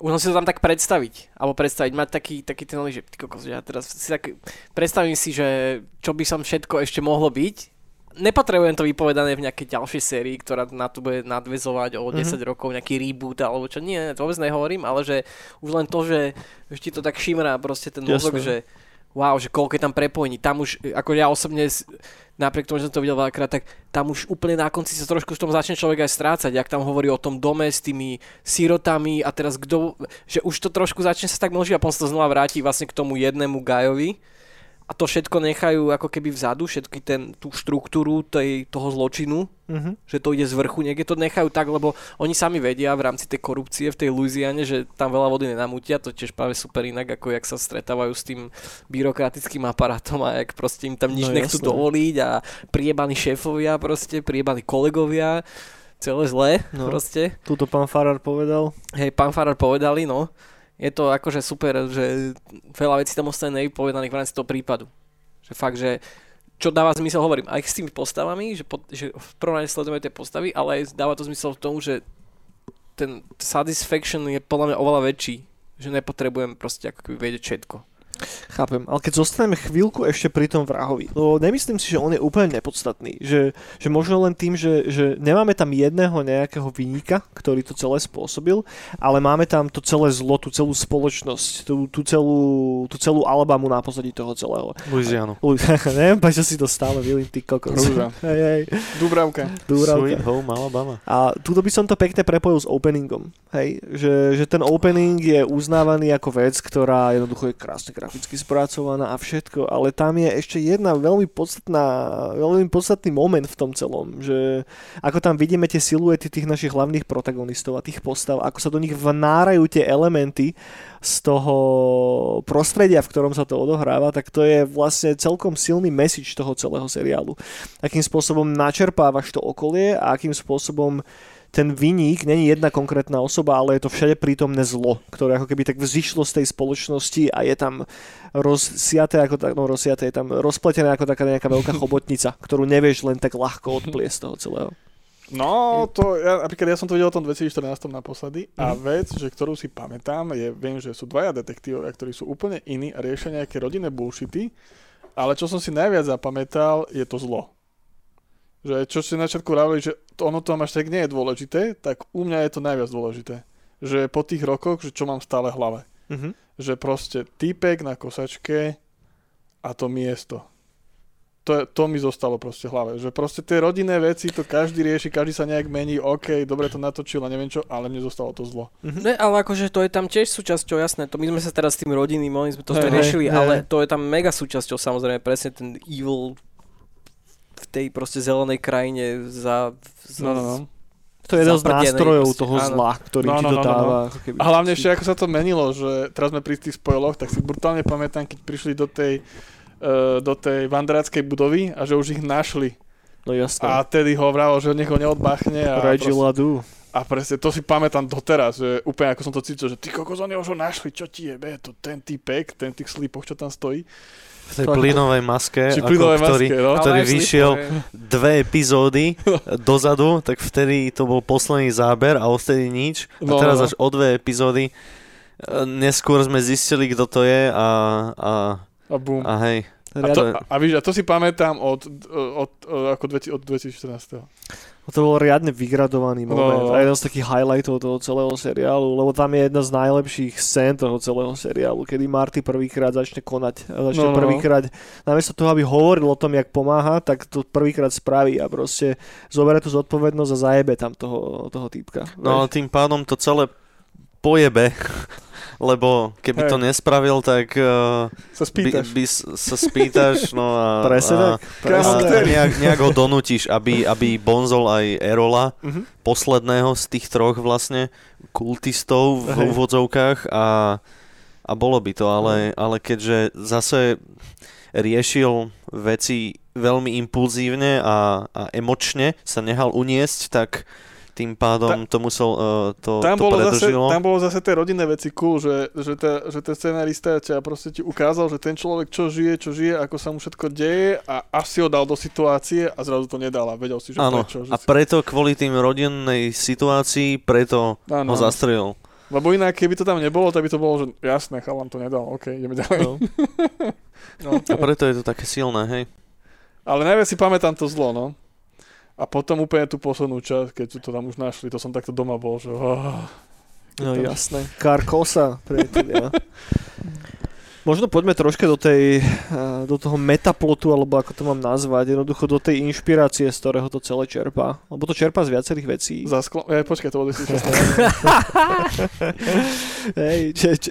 už si to tam tak predstaviť, alebo predstaviť, mať taký, taký ten, že ty kokos, ja teraz si tak predstavím si, že čo by som všetko ešte mohlo byť, nepotrebujem to vypovedané v nejakej ďalšej sérii, ktorá na to bude nadvezovať o 10 Mhm. rokov, nejaký reboot alebo čo. Nie, to vôbec nehovorím, ale že už len to, že ti to tak šimrá proste ten mozog, že wow, že koľko je tam prepojení. Tam už, ako ja osobne, napriek tomu, že som to videl veľakrát, tak tam už úplne na konci sa trošku v tom začne človek aj strácať, jak tam hovorí o tom dome s tými sirotami a teraz kto, že už to trošku začne sa tak množiť a potom sa to znova vráti vlastne k tomu jednému Gajovi a to všetko nechajú ako keby vzadu, všetky ten, tú štruktúru tej, toho zločinu, Mhm. že to ide z vrchu, niekde to nechajú tak, lebo oni sami vedia v rámci tej korupcie v tej Louisiane, že tam veľa vody nenamútia, to tiež práve super inak, ako jak sa stretávajú s tým byrokratickým aparátom a jak proste im tam nič No, nechcú jasné. dovoliť a priebaní šéfovia proste, priebaní kolegovia, celé zlé No. proste. Tuto pán Farar povedal. Hej, pán Farar povedali, no. Je to akože super, že veľa vecí tam ostane nevypovedaných v rámci toho prípadu. Že fakt, že čo dáva zmysel, hovorím, aj s tými postavami, že, po, že v prvom rade sledujeme tie postavy, ale dáva to zmysel v tom, že ten satisfaction je podľa mňa oveľa väčší. Že nepotrebujem proste ako keby vedieť všetko. Chápem, ale keď zostaneme chvíľku ešte pri tom vrahovi, lebo nemyslím si, že on je úplne nepodstatný, že, že možno len tým, že, že nemáme tam jedného nejakého vyníka, ktorý to celé spôsobil, ale máme tam to celé zlo, tú celú spoločnosť, tú, tú, celú, tú celú Alabamu na pozadí toho celého. Louisianu. Uj, (laughs) neviem, prečo si to stále vylím, ty kokos. Rúža. (laughs) Hej, hej, Dubravka. Dúravka. Sweet Home Alabama. A tuto by som to pekne prepojil s openingom. Hej, že, že ten opening je uznávaný ako vec, ktorá jednoducho je krásne graficky spracovaná a všetko, ale tam je ešte jedna veľmi podstatná, veľmi podstatný moment v tom celom, že ako tam vidíme tie siluety tých našich hlavných protagonistov a tých postav, ako sa do nich vnárajú tie elementy z toho prostredia, v ktorom sa to odohráva, tak to je vlastne celkom silný message toho celého seriálu. Akým spôsobom načerpávaš to okolie a akým spôsobom ten viník není jedna konkrétna osoba, ale je to všade prítomné zlo, ktoré ako keby tak vzýšlo z tej spoločnosti a je tam rozsiaté ako tak, no rozsiaté, je tam rozpletené ako taká nejaká veľká (laughs) chobotnica, ktorú nevieš len tak ľahko (laughs) odpliesť toho celého. No, to, ja, napríklad ja som to videl o tom 2014 naposledy a Mhm. vec, že ktorú si pamätám, je, viem, že sú dvaja detektívovia, ktorí sú úplne iní a riešia nejaké rodinné bullshity, ale čo som si najviac zapamätal, je to zlo. Že čo si na začiatku hovorili, že to, ono to až tak nie je dôležité, tak u mňa je to najviac dôležité. Že po tých rokoch, že čo mám stále v hlave. Mhm. Že proste týpek na kosačke a to miesto. To, to mi zostalo proste v hlave. Že proste tie rodinné veci, to každý rieši, každý sa nejak mení, OK, dobre to natočil a neviem čo, ale mne zostalo to zlo. Ne, ale akože to je tam tiež súčasťou, jasné, to my sme sa teraz s tým rodinným, my sme to hej, riešili, hej. ale to je tam mega súčasťou samozrejme, presne ten evil v tej proste zelenej krajine za... za No, no, no. To je jeden z nástrojov proste, toho áno. zla, ktorý No, ti no, to no, no, dáva. ako keby. A hlavne ešte ako sa to menilo, že teraz sme pri tých spoiloch, tak si brutálne pamätám, keď prišli do tej, uh, do tej vanderáckej budovy a že už ich našli. No jasné. A tedy ho vralo, že nech ho neodbachne. A, Reggie proste, Ladu. A presne, to si pamätám doteraz, že úplne ako som to cítil, že ty kokos, oni už ho našli, čo ti je, be, to ten typek, ten tých slípoch, čo tam stojí. V tej plynovej maske, Či ako, plynovej ktorý, maske, no. ktorý vyšiel dve epizódy dozadu, tak vtedy to bol posledný záber a odtedy nič. A No, teraz no. až o dve epizódy e, neskôr sme zistili, kto to je a, a, A bum. a hej. A to, a, a, víš, a to si pamätám od, od, od, ako 20, od 2014. To bol riadne vygradovaný No, moment no. a jeden z takých highlightov toho celého seriálu, lebo tam je jedna z najlepších scén toho celého seriálu, kedy Marty prvýkrát začne konať. A Začne No, no, no. prvýkrát, namiesto toho, aby hovoril o tom, jak pomáha, tak to prvýkrát spraví a proste zoberie tú zodpovednosť a zajebe tam toho, toho týpka. No vieš. tým pádom to celé pojebe, lebo keby Hej. to nespravil, tak uh, Sa by, spýtaš. by s- sa spýtaš, no a, Presne a, Kámo, a ktorý? nejak, nejak ho donútiš, aby, aby bonzol aj Erola, Mhm. posledného z tých troch vlastne kultistov v Hej. úvodzovkách a, a bolo by to, ale, ale keďže zase riešil veci veľmi impulzívne a, a emočne sa nehal uniesť, tak tým pádom to musel, uh, to, Tam to bolo, zase, predržilo. tam bolo zase tie rodinné veci cool, že, že, tá, že ten scenarista ťa proste ti ukázal, že ten človek čo žije, čo žije, ako sa mu všetko deje a až si ho dal do situácie a zrazu to nedal a vedel si, že Áno, prečo. Že a si... preto kvôli tým rodinnej situácii, preto Áno, ho zastrelil. Lebo inak, keby to tam nebolo, tak by to bolo, že jasné, chalan to nedal, OK, ideme ďalej. No. (laughs) No. A preto je to také silné, hej. Ale najviac si pamätám to zlo, no. A potom úplne tú poslednú časť, keď to tam už našli, to som takto doma bol, že... Oh, No jasné. (laughs) Karkosa, priatelia. (laughs) Možno poďme troške do tej, eh, do toho metaplotu, alebo ako to mám nazvať, jednoducho do tej inšpirácie, z ktorého to celé čerpá. Lebo to čerpá z viacerých vecí. za sklo... Ja, počkaj, to bolo 2016. (laughs) Hej,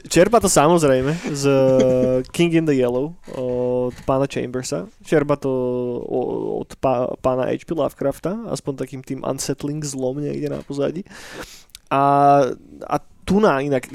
čerpa to samozrejme z eh, King in the Yellow od pána Chambersa. Čerpa to od pá- pána H.P. Lovecrafta, aspoň takým tým unsettling zlom niekde na pozadí. A, a tu na inak,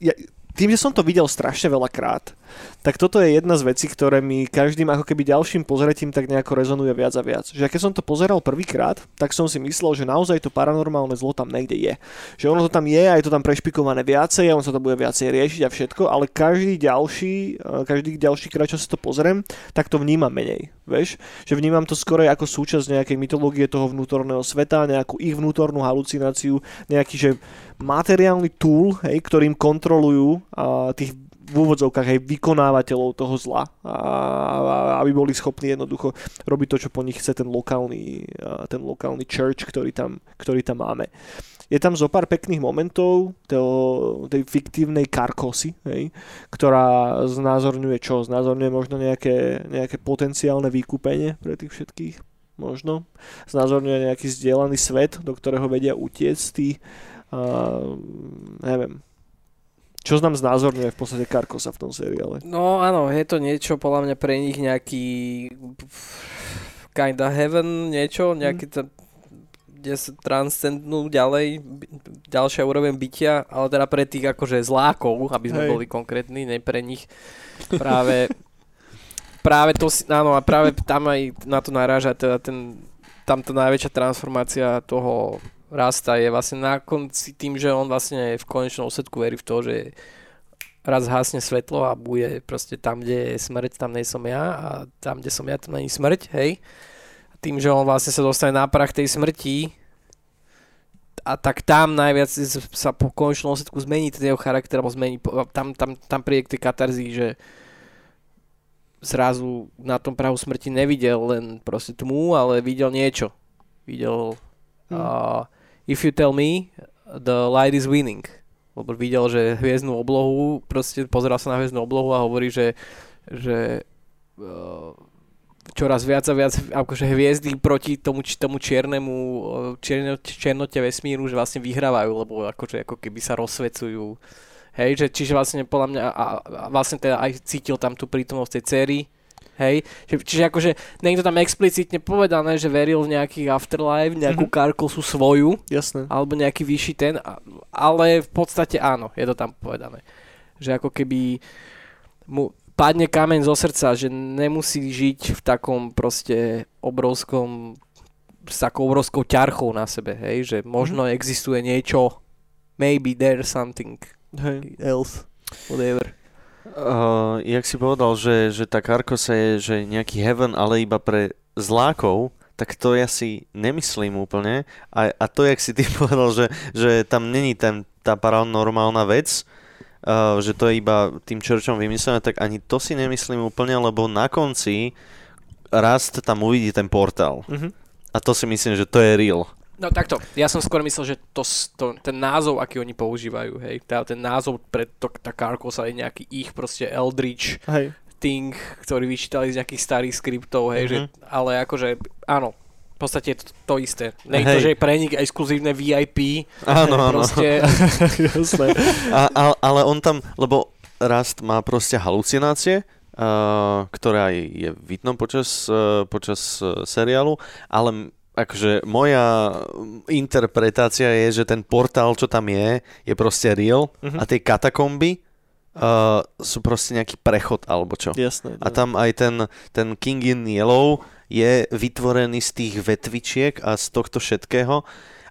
ja, tým, že som to videl strašne veľa krát, tak toto je jedna z vecí, ktoré mi každým ako keby ďalším pozretím tak nejako rezonuje viac a viac. Že keď som to pozeral prvýkrát, tak som si myslel, že naozaj to paranormálne zlo tam niekde je. Že ono to tam je a je to tam prešpikované viacej a on sa to bude viacej riešiť a všetko, ale každý ďalší, eh, každý ďalší krát, čo si to pozriem, tak to vnímam menej. Vieš? Že vnímam to skôr ako súčasť nejakej mytológie toho vnútorného sveta, nejakú ich vnútornú halucináciu, nejaký že materiálny tool, hej, ktorým kontrolujú a, tých v úvodzovkách aj vykonávateľov toho zla, a, aby boli schopní jednoducho robiť to, čo po nich chce ten lokálny, ten lokálny church, ktorý tam, ktorý tam máme. Je tam zo pár pekných momentov toho, tej fiktívnej karkosy, hej, ktorá znázorňuje čo? Znázorňuje možno nejaké, nejaké potenciálne vykúpenie pre tých všetkých možno. Znázorňuje nejaký zdieľaný svet, do ktorého vedia utiecť tí, uh, neviem, čo nám znázorňuje v podstate Karkosa v tom seriále. No áno, je to niečo podľa mňa pre nich nejaký kinda heaven, niečo, nejaký to, sa transcendnú ďalej, ďalšia úroveň bytia, ale teda pre tých akože zlákov, aby sme Hej. boli konkrétni, ne pre nich práve práve to, áno, a práve tam aj na to naráža teda ten, tamto najväčšia transformácia toho Rasta je vlastne na konci tým, že on vlastne v konečnom úsledku verí v to, že raz hasne svetlo a bude proste tam, kde je smrť, tam nie som ja a tam, kde som ja, tam není smrť, hej. Tým, že on vlastne sa dostane na prach tej smrti a tak tam najviac sa po konečnom úsledku zmení ten jeho charakter, alebo zmení, tam, tam, tam príde k tej katarzii, že zrazu na tom prahu smrti nevidel len proste tmu, ale videl niečo. Videl hmm. uh, If you tell me, the light is winning lebo videl, že hviezdnú oblohu, proste pozeral sa na hviezdnú oblohu a hovorí, že, že uh, čoraz viac a viac akože hviezdy proti tomu, tomu čiernemu čierne, černote vesmíru, že vlastne vyhrávajú, lebo akože ako keby sa rozsvecujú. Hej, že, čiže vlastne podľa mňa a, a vlastne teda aj cítil tam tú prítomnosť tej cery, Hej, čiže akože nie je to tam explicitne povedané, že veril v nejaký afterlife, nejakú mm-hmm. karkosu svoju, Jasné. alebo nejaký vyšší ten, ale v podstate áno, je to tam povedané. Že ako keby mu padne kameň zo srdca, že nemusí žiť v takom proste obrovskom s takou obrovskou ťarchou na sebe, hej, že možno mm-hmm. existuje niečo, maybe there's something hey. else, whatever. Uh, jak si povedal, že, že tá Karkosa je že nejaký heaven, ale iba pre zlákov, tak to ja si nemyslím úplne. A, a to, jak si ty (laughs) povedal, že, že tam není ten, tá paranormálna vec, uh, že to je iba tým čerčom vymyslené, tak ani to si nemyslím úplne, lebo na konci rast tam uvidí ten portál. Uh-huh. A to si myslím, že to je real. No takto, ja som skôr myslel, že to, to, ten názov, aký oni používajú, hej, teda ten názov pre to, tá Carcosa je nejaký ich proste Eldritch hej. thing, ktorý vyčítali z nejakých starých skriptov, hej, mm-hmm. že, ale akože, áno, v podstate je to, to isté. Nie to, že je pre nich exkluzívne VIP. Áno, áno. Proste... (laughs) a, a, ale on tam, lebo Rast má proste halucinácie, uh, ktorá je vidno počas, uh, počas uh, seriálu, ale akože moja interpretácia je, že ten portál, čo tam je, je proste real uh-huh. a tie katakomby uh, sú proste nejaký prechod alebo čo. Jasné. A tam aj ten, ten King in Yellow je vytvorený z tých vetvičiek a z tohto všetkého.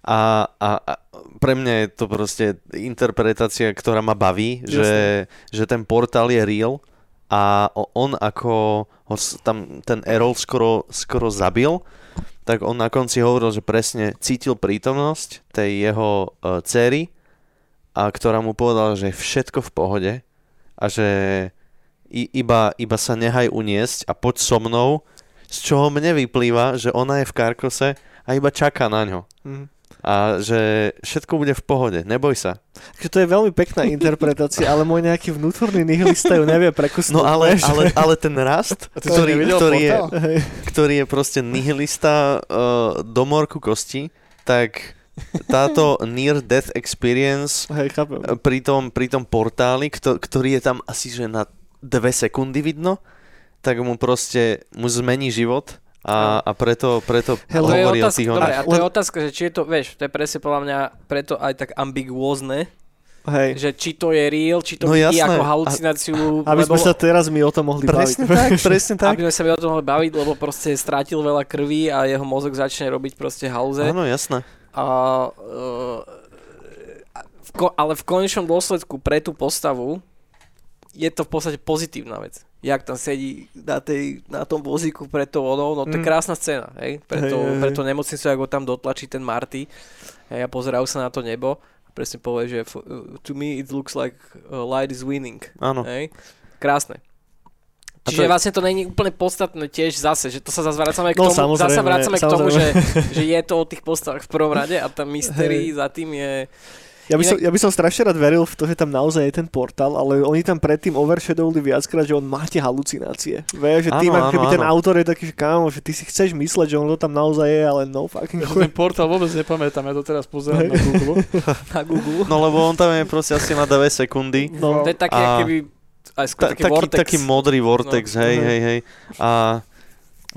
A, a, a pre mňa je to proste interpretácia, ktorá ma baví, že, že ten portál je real a on ako ho tam ten Errol skoro, skoro zabil, tak on na konci hovoril, že presne cítil prítomnosť tej jeho uh, cery, a ktorá mu povedala, že je všetko v pohode a že i, iba, iba sa nehaj uniesť a poď so mnou, z čoho mne vyplýva, že ona je v Karkose a iba čaká na ňo. Mm a že všetko bude v pohode, neboj sa. Takže to je veľmi pekná interpretácia, ale môj nejaký vnútorný nihilista ju nevie prekusnúť. No ale, ale, ale ten rast, ktorý, ktorý, je, ktorý je proste nihilista uh, do morku kosti, tak táto near death experience Hej, pri, tom, pri tom portáli, ktorý je tam asi že na dve sekundy vidno, tak mu proste mu zmení život a, a preto, preto Hele, hovorí otázka, o tých Dobre, a to je otázka, že či je to, vieš, to je presne podľa mňa preto aj tak ambiguózne, Hej. Že či to je real, či to no, vidí ako halucináciu. A, aby lebo... sme sa teraz my o tom mohli presne baviť. Tak, (laughs) presne tak. Aby sme sa my o tom mohli baviť, lebo proste strátil veľa krvi a jeho mozog začne robiť proste halúze. Áno, jasné. A, uh, ale v konečnom dôsledku pre tú postavu je to v podstate pozitívna vec jak tam sedí na, tej, na tom vozíku pred tou vodou, no to je mm. krásna scéna, hej, preto, hej, hej. preto nemocnicu, ako tam dotlačí ten Marty hej, a pozerajú sa na to nebo a presne povie, že to me it looks like uh, light is winning, Áno. hej, krásne. Čiže to je... vlastne to není úplne podstatné tiež zase, že to sa zase vracame k no, tomu, zase vracame k tomu, že, že je to o tých postavách v prvom rade a tá mystery za tým je ja by, som, ja by som strašne rád veril v to, že tam naozaj je ten portál, ale oni tam predtým overshadowli viackrát, že on má tie halucinácie. Vieš, že tým, ako keby ten autor je taký, že kámo, že ty si chceš mysleť, že on to tam naozaj je, ale no fucking ja ten portál vôbec nepamätám, ja to teraz pozerám na (laughs) Google. (laughs) na Google. No lebo on tam je proste asi na 2 sekundy. No. To je také, a... keby aj skôr taký, taký vortex. Taký modrý vortex, no. hej, hej, hej. A,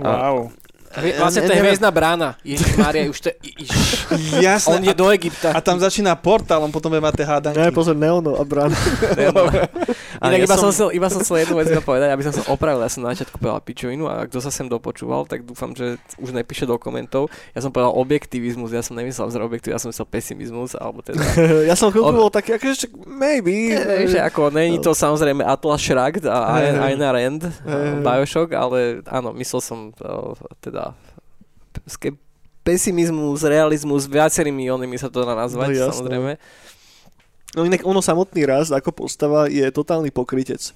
a wow. Vlastne to je hviezdna brána. Ježiš Mária, už to je... (laughs) Jasne. On je a, do Egypta. a tam začína portál, on potom bude mať tie hádanky. Ne, pozor, Neono a Bran. Inak (laughs) ja iba, som... som- chcel, iba som chcel jednu vec povedať, aby som sa opravil. Ja som na začiatku povedal pičovinu a kto sa sem dopočúval, tak dúfam, že už nepíše do komentov. Ja som povedal objektivizmus, ja som nemyslel že objektiv, ja som myslel pesimizmus, alebo teda... (laughs) ja som chvíľku bol taký, akože, maybe. Vieš, ako není to samozrejme Atlas Shrugged a. Aina Rand. Bioshock, ale áno, myslel som to, pesimizmus, realizmus, viacerými onými sa to dá nazvať, No jasné. samozrejme. No inak ono samotný raz ako postava je totálny pokrytec.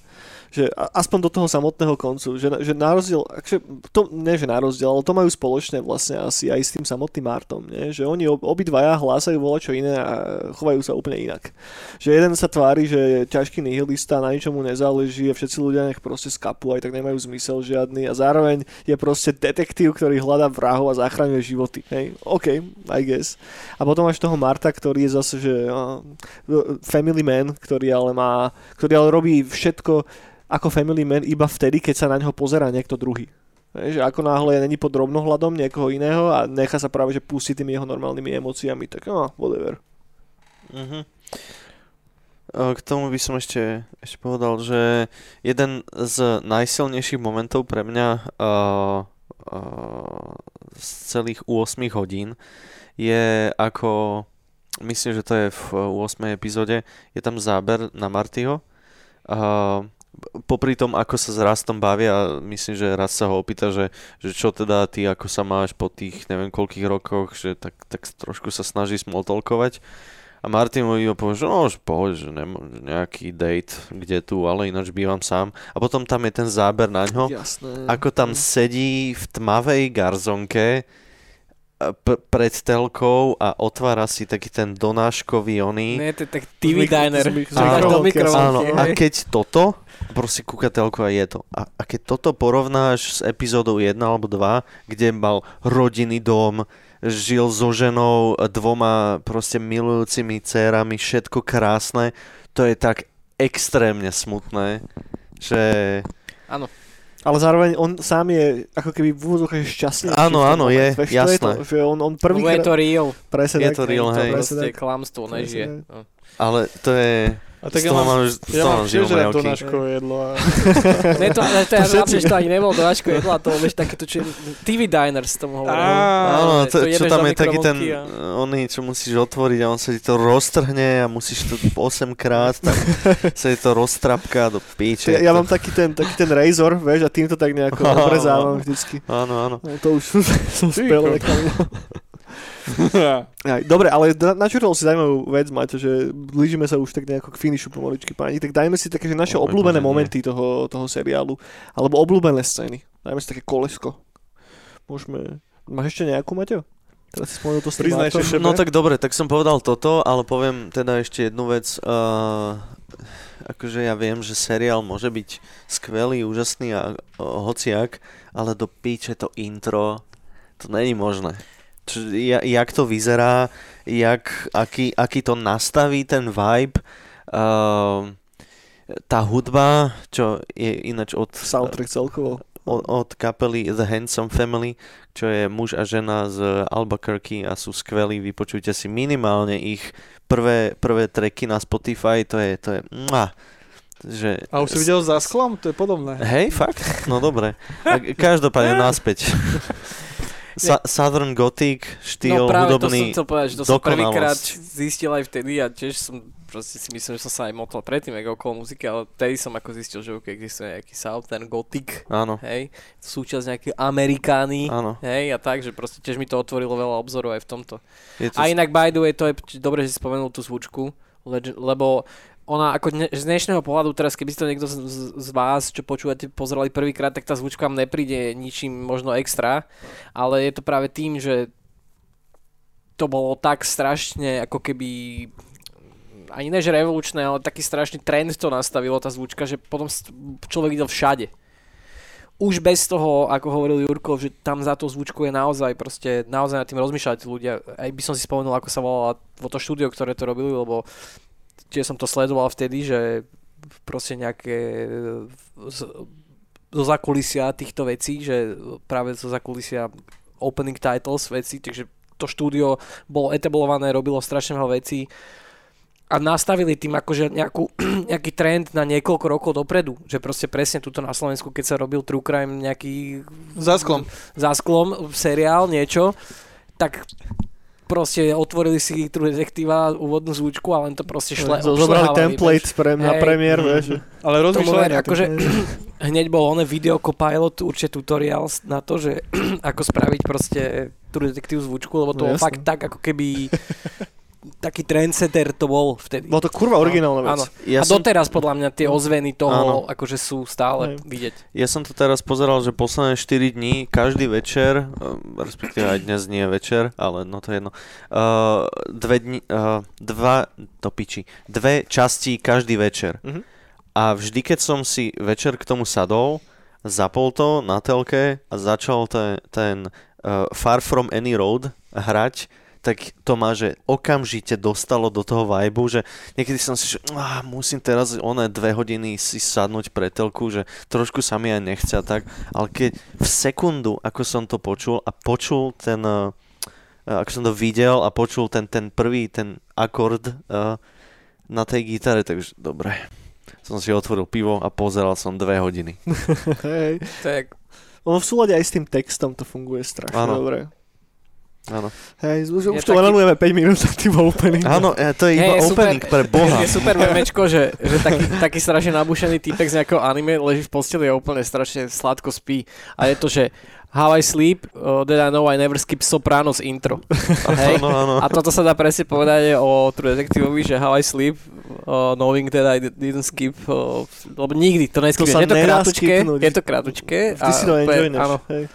Že aspoň do toho samotného koncu. Že, že na rozdiel, akže, to, nie že na rozdiel, ale to majú spoločné vlastne asi aj s tým samotným Martom. Nie? Že oni ob, obidvaja hlásajú čo iné a chovajú sa úplne inak. Že jeden sa tvári, že je ťažký nihilista, na ničomu nezáleží a všetci ľudia nech proste skapú, aj tak nemajú zmysel žiadny a zároveň je proste detektív, ktorý hľadá vrahov a zachraňuje životy. Hej? OK, I guess. A potom máš toho Marta, ktorý je zase, že uh, family man, ktorý ale má, ktorý ale robí všetko ako family man iba vtedy, keď sa na ňo pozerá niekto druhý. Že ako náhle není pod drobnohľadom niekoho iného a nechá sa práve že pustiť tými jeho normálnymi emóciami, tak no, whatever. Mhm. O, K tomu by som ešte, ešte povedal, že jeden z najsilnejších momentov pre mňa uh, uh, z celých 8 hodín je ako, myslím, že to je v 8. epizóde, je tam záber na Martyho. Uh, popri tom, ako sa s Rastom bavia, myslím, že raz sa ho opýta, že, že čo teda ty, ako sa máš po tých neviem koľkých rokoch, že tak, tak trošku sa snaží smoltolkovať. A Martin mu iba povie, že no, že pohoď, že nemám nejaký date, kde tu, ale ináč bývam sám. A potom tam je ten záber na ňo, Jasné. ako tam sedí v tmavej garzonke p- pred telkou a otvára si taký ten donáškový oný. Nie, to je tak TV Mik- diner. mikrovlnky, Áno, a keď toto, proste kúka telku a je to. A, a keď toto porovnáš s epizódou 1 alebo 2, kde mal rodinný dom, žil so ženou, dvoma proste milujúcimi dcérami, všetko krásne, to je tak extrémne smutné, že... Áno. Ale zároveň on sám je ako keby v úvodzovkách šťastný. Áno, áno, je, Vieš, to jasné. je to, že on, on Lebo je to prvý real. presne je tak, to real, hej. Proste klamstvo nežije. No. Ale to je... A tak ja mám, ja mám tiež rád donáškové jedlo. A... Ne, to, ale to, To hlavne, že to ani nebol donáško jedla, to bol vieš takéto či, TV diners tomu hovorím. Á, Áno, to, čo tam je taký ten, a- oný, čo musíš otvoriť a on sa ti to roztrhne a musíš to 8 krát, tak sa ti to roztrapká do píče. Ja, ja mám taký ten, taký ten razor, vieš, a týmto tak nejako (laughs) obrezávam vždycky. Áno, áno. No, to už (laughs) som spel. (laughs) (laughs) Aj, dobre, ale na- načural si zaujímavú vec, Maťo, že blížime sa už tak nejako k finišu pomaličky, páni, tak dajme si také, že naše Oj, obľúbené momenty toho, toho seriálu, alebo obľúbené scény. Dajme si také kolesko. Môžeme... Máš ešte nejakú, Maťo? Teraz si spomenul to Priznaj. No tak dobre, tak som povedal toto, ale poviem teda ešte jednu vec. Uh, akože ja viem, že seriál môže byť skvelý, úžasný a uh, hociak, ale do píče to intro, to není možné. Jak to vyzerá, jak, aký, aký to nastaví ten vibe, uh, tá hudba, čo je ináč od, Soundtrack celkovo. od, od kapely The Handsome Family, čo je muž a žena z Albuquerque a sú skvelí, vypočujte si minimálne ich prvé, prvé tracky na Spotify, to je, to je, mua, že... A už si videl za sklom? To je podobné. Hej, fakt? No dobre. A každopádne naspäť. (laughs) Sa- Southern Gothic, štýl no práve hudobný. to som chcel povedať, že to som prvýkrát zistil aj vtedy a tiež som proste si myslím, že som sa aj motal predtým ako okolo muziky, ale vtedy som ako zistil, že okay, existuje nejaký Southern Gothic, Áno, hej, súčasť nejaké Amerikány, áno. hej, a tak, že proste tiež mi to otvorilo veľa obzorov aj v tomto. Je to A inak by the way, to je dobre, že si spomenul tú zvučku, lebo ona ako dne, z dnešného pohľadu teraz, keby si to niekto z, z, z vás, čo počúvate, pozerali prvýkrát, tak tá zvučka vám nepríde ničím možno extra, ale je to práve tým, že to bolo tak strašne ako keby ani než revolučné, ale taký strašný trend to nastavilo tá zvučka, že potom človek videl všade. Už bez toho, ako hovoril Jurko, že tam za to zvučku je naozaj proste, naozaj nad tým rozmýšľať ľudia. Aj by som si spomenul, ako sa volalo to štúdio, ktoré to robili, lebo tiež som to sledoval vtedy, že proste nejaké z, zo zakulisia týchto vecí, že práve zo zakulisia opening titles veci, takže to štúdio bolo etablované, robilo strašne veľa vecí a nastavili tým akože nejakú, (clears throat) nejaký trend na niekoľko rokov dopredu, že proste presne tuto na Slovensku, keď sa robil True Crime nejaký Za sklom. za sklom seriál, niečo, tak proste otvorili si True Detectiva úvodnú zvučku a len to proste šle, Zo- Zobrali template vieš. pre, na Hej. premiér, vieš. Ale rozmýšľali akože (clears throat) hneď bol oné video copilot, určite tutoriál na to, že (clears throat) ako spraviť proste True Detective zvučku, lebo to No fakt tak, ako keby (laughs) taký trendsetter to bol vtedy. Bolo to kurva originálna vec. Áno. Ja a som, doteraz podľa mňa tie ozveny toho Áno. akože sú stále Hej. vidieť. ja som to teraz pozeral, že posledné 4 dní, každý večer, ehm, respektíve aj dnes nie je večer, ale no to je jedno, uh, dve dni, uh, dva, to piči, dve časti každý večer. Mhm. A vždy, keď som si večer k tomu sadol, zapol to na telke a začal ten, ten uh, Far From Any Road hrať, tak to ma, že okamžite dostalo do toho vibu, že niekedy som si, že ah, musím teraz oné dve hodiny si sadnúť pre telku, že trošku sa mi aj nechce a tak, ale keď v sekundu, ako som to počul a počul ten, uh, ako som to videl a počul ten, ten prvý, ten akord uh, na tej gitare, takže dobre. Som si otvoril pivo a pozeral som dve hodiny. (laughs) Hej. Tak, Ono v súlade aj s tým textom to funguje strašne Áno. dobre. Áno, Hej, už, už to taký- venujeme 5 minút na tým opening. Áno e, to je iba Hej, je super. opening pre Boha. Je super memečko, že, že taký, taký strašne nabušený týpek z nejakého anime leží v posteli a úplne strašne sladko spí. A je to, že How I sleep, uh, that I know I never skip Sopranos intro. (laughs) Hej? Áno, áno. A toto sa dá presne povedať o True Detectiveovi, že How I sleep, uh, knowing that I didn't skip, uh, lebo nikdy to neskipneš. sa Je to skipnúť. je to kratučké. Ty si to enjoyneš. Áno, Hej.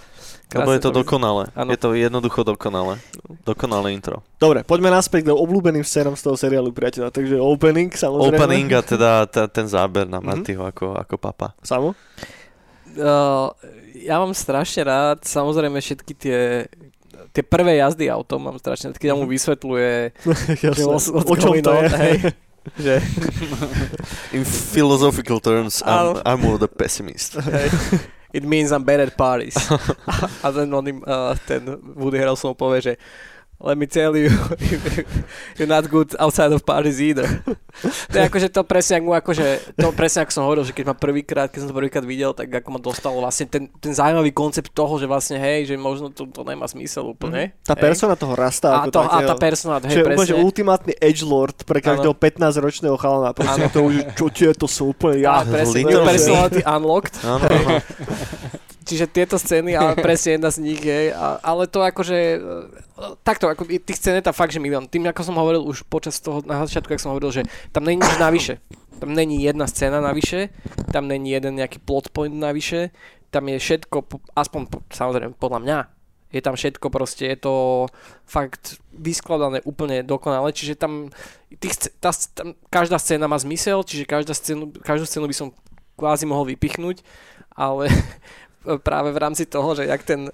Lebo je to krásne dokonalé. Áno. Je to jednoducho dokonalé. Dokonalé intro. Dobre, poďme naspäť k obľúbeným scénom z toho seriálu, priateľa. Takže opening, samozrejme. Opening a teda ta, ten záber na Mhm. Martyho ako, ako papa. Samo? Uh, ja mám strašne rád, samozrejme všetky tie tie prvé jazdy autom mám strašne, rád, keď mu vysvetľuje, (laughs) že what's, what's O čom to je? hej. (laughs) že, In philosophical terms, I'm. I'm more the pessimist. hej, (laughs) it means I'm bad at parties. (laughs) a, ten, on im, uh, ten Woody Harrelson povie, že let me tell you, (laughs) you're not good outside of parties either. (laughs) to je akože to presne, akože, to presne ako som hovoril, že keď ma prvýkrát, keď som to prvýkrát videl, tak ako ma dostalo vlastne ten, ten zaujímavý koncept toho, že vlastne hej, že možno to, to nemá zmysel úplne. Tá hej. persona toho rasta a, ako to, a tá persona, hej, je úplne, že presne. ultimátny edgelord pre každého 15-ročného chalana. Proste to už, čo tieto sú úplne ja. Presne, personality unlocked. Áno, áno. (laughs) Čiže tieto scény, ale presne jedna z nich je, a, ale to akože, e, takto, ako, tých scén je tam fakt, že milión. Tým, ako som hovoril už počas toho, na začiatku, ako som hovoril, že tam není nič navyše. Tam není jedna scéna navyše, tam není jeden nejaký plot point navyše, tam je všetko, po- aspoň po- samozrejme podľa mňa, je tam všetko proste, je to fakt vyskladané úplne dokonale, čiže tam, tých, tá, tam každá scéna má zmysel, čiže každá scénu, každú scénu by som kvázi mohol vypichnúť, ale práve v rámci toho, že jak ten,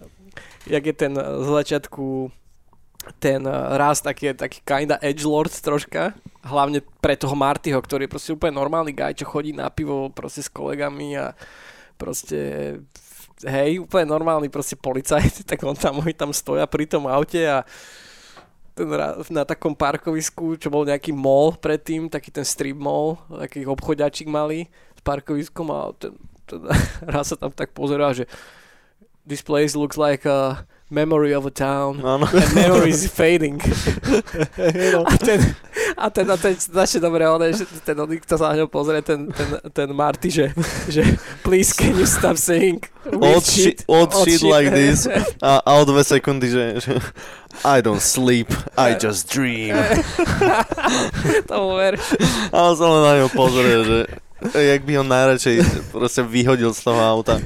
jak je ten z začiatku ten eh, raz taký, taký kinda edgelord troška, hlavne pre toho Martyho, ktorý je proste úplne normálny guy, čo chodí na pivo proste s kolegami a proste hej, úplne normálny proste policajt, (laughs) tak on tam, oni tam stoja pri tom aute a ten na takom parkovisku, čo bol nejaký mall predtým, taký ten strip mall, taký obchodiačik malý s parkoviskom a ten, ten (laughs) raz sa tam tak pozerá, že this place looks like a memory of a town áno. and memory is fading. no. (laughs) (laughs) A ten, a ten, a ten začne dobre, on, že ten, on, kto sa na ňo pozrie, ten, ten, ten Marty, že, že please can you stop saying Old shit, old shit like this. A, a o dve sekundy, že, že I don't sleep, I just dream. to ver. A on sa len na ňo pozrie, že (laughs) jak by ho najradšej proste vyhodil z toho auta.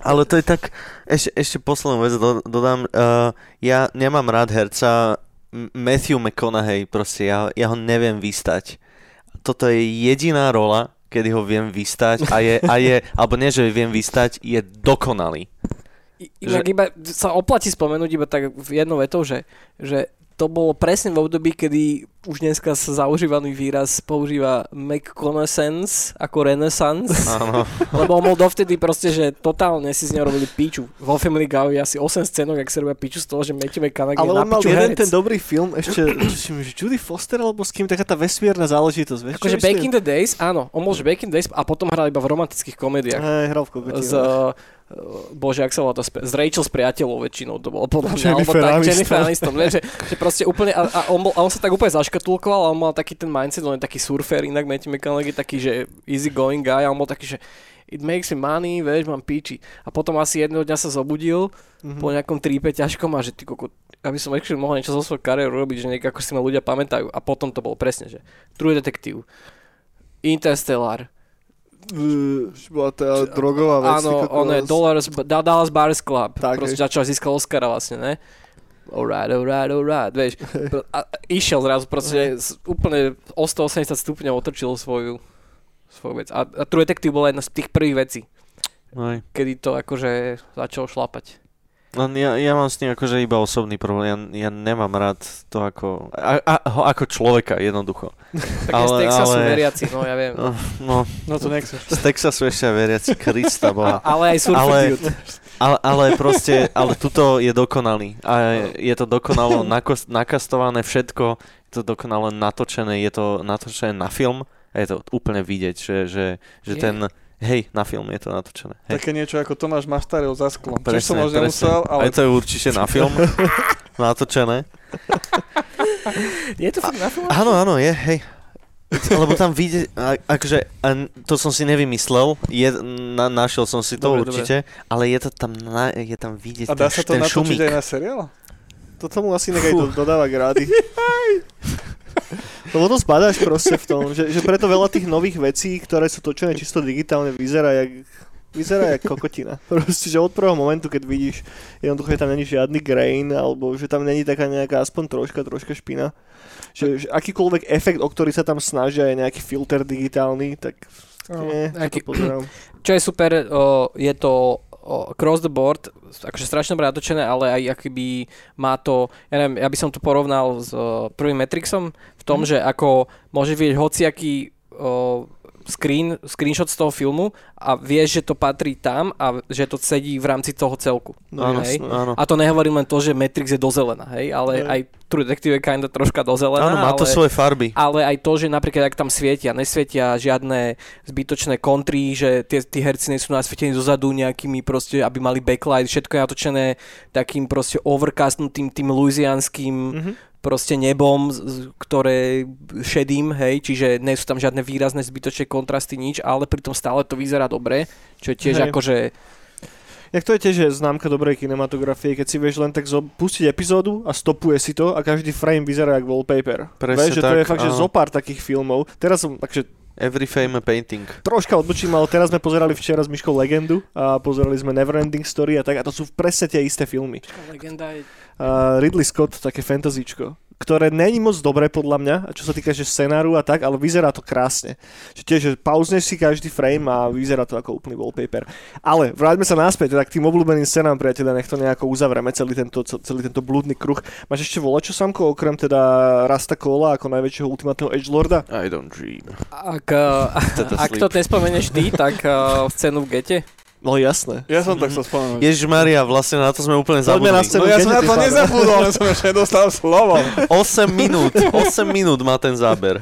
Ale to je tak, ešte, ešte poslednú vec do, dodám, uh, ja nemám rád herca Matthew McConaughey, proste ja, ja ho neviem vystať. Toto je jediná rola, kedy ho viem vystať a je, a je (laughs) alebo nie, že viem vystať, je dokonalý. Inak iba sa oplatí spomenúť iba tak jednou vetou, že, že to bolo presne v období, kedy už dneska sa zaužívaný výraz používa McConaissance ako renaissance, Áno. (laughs) lebo on bol dovtedy proste, že totálne si z neho robili piču. Vo Family Guy je asi 8 scénok, ak sa robia piču z toho, že Matthew McConaughey Ale on mal jeden herec. ten dobrý film, ešte, (clears throat) tuším, že Judy Foster alebo s kým, taká tá vesmírna záležitosť, vieš Akože Back in the Days, áno, on bol že Back in the Days a potom hral iba v romantických komédiách. Hej, hral v kokotine. Uh, bože, ak sa volá to, z Rachel s priateľov väčšinou to bolo podľa mňa. alebo tak. Jennifer Aniston, vieš, že, že proste úplne, a, a, on, bol, a on sa tak úplne zaškatulkoval a on mal taký ten mindset, on je taký surfer, inak Matthew McConaughey taký, že easy going guy a on bol taký, že it makes me money, vieš, mám píči. A potom asi jedného dňa sa zobudil Mhm. po nejakom trípe ťažkom a že ty koko, aby som actually mohol niečo zo svojou kariéru robiť, že nejak ako si ma ľudia pamätajú. A potom to bolo presne, že True Detective, Interstellar, Uh, bola tá drogová vec. Áno, on je Dollars, da, Dallas Bars Club. Tak, Proste začal získal Oscara vlastne, ne? Alright, alright, alright, vieš. A, išiel zrazu proste úplne o 180 stupňov otočil svoju, svoju vec. A, a True Detective bola jedna z tých prvých vecí, Hej. kedy to akože začalo šlapať. Len ja, ja mám s ním akože iba osobný problém. Ja, ja nemám rád to ako, a, a, ho ako človeka jednoducho. Tak ale, z Texasu ale- veriaci, no ja viem. No, no No to nechceš. z Texasu ešte aj veriaci Krista boha. (laughs) ale aj Surfer Ale-. Ale, ale proste, ale tuto je dokonalý. A je to dokonalo (laughs) nakos, nakastované všetko, je to dokonale natočené, je to natočené na film a je to úplne vidieť, že, že, že Je. ten, hej, na film je to natočené. Hej. Také niečo ako Tomáš Mastarel za sklom. Čo som Presne, možno presne. nemusel, ale Aj to je určite na film (laughs) natočené. Je to fakt na film? Áno, áno, je, hej. Lebo tam vidieť, a- akože, to som si nevymyslel, je, na, našiel som si to Dobre, určite, ale je to tam, na, je tam vidieť a dá ten, sa to natočiť šumík. aj na seriál? To tomu asi nechaj do, dodáva grády. (laughs) (laughs) Lebo to spadáš proste v tom, že, že preto veľa tých nových vecí, ktoré sú točené čisto digitálne, vyzerá jak vyzerá jak kokotina. (laughs) Proste, že od prvého momentu, keď vidíš, jednoducho, že tam není žiadny grain, alebo že tam není taká nejaká aspoň troška, troška špina. Že, že akýkoľvek efekt, o ktorý sa tam snažia, je nejaký filter digitálny, tak nie, čo Aký-. (clears throat) Čo je super, o, je to cross the board, akože strašne dobre natočené, ale aj akoby má to, ja neviem, ja by som to porovnal s o, prvým Matrixom v tom, Mhm. že ako môže vidieť hociaký o, screen, screenshot z toho filmu a vieš, že to patrí tam a že to sedí v rámci toho celku. No, áno, hej. áno. A to nehovorím len to, že Matrix je dozelená, hej, ale Hej. aj True Detective je kinda troška dozelená, Áno, má to ale, svoje farby. ale aj to, že napríklad ak tam svietia, nesvietia žiadne zbytočné kontry, že tie, tí herci nie sú nasvietení zozadu nejakými proste, aby mali backlight, všetko je natočené takým proste overcastnutým tým louisianským Mhm. Proste nebom, ktoré šedým, hej, čiže nie sú tam žiadne výrazné zbytočné kontrasty, nič, ale pritom stále to vyzerá dobre, čo je tiež Hej. akože Jak to je tiež že známka dobrej kinematografie, keď si vieš len tak zo- pustiť epizódu a stopuje si to a každý frame vyzerá ako wallpaper. Presne vieš, že to je tak, fakt, že zo pár takých filmov. Teraz som, takže Every frame a painting. troška odbočím, ale teraz sme pozerali včera s Myškou Legendu a pozerali sme Neverending Story a tak a to sú presne tie isté filmy. legenda je Uh, Ridley Scott, také fantasíčko, ktoré není moc dobré podľa mňa, čo sa týka že scenáru a tak, ale vyzerá to krásne. Že tiež, že pauzneš si každý frame a vyzerá to ako úplný wallpaper. Ale vráťme sa naspäť teda k tým obľúbeným scenám, priateľa, nech to nejako uzavreme, celý tento, celý tento blúdny kruh. Máš ešte volačo, Samko, okrem teda Rasta Cola ako najväčšieho ultimátneho edgelorda? I don't dream. Ak, (laughs) uh, ak to nespomeneš ty, tak uh, scénu v gete. No jasné. Ja som tak sa spomenul. Ježiš Maria, vlastne na to sme úplne Poďme na zabudli. scénu. No ja som na to nezabudol, len som ešte nedostal slovo. 8 minút, 8 minút má ten záber.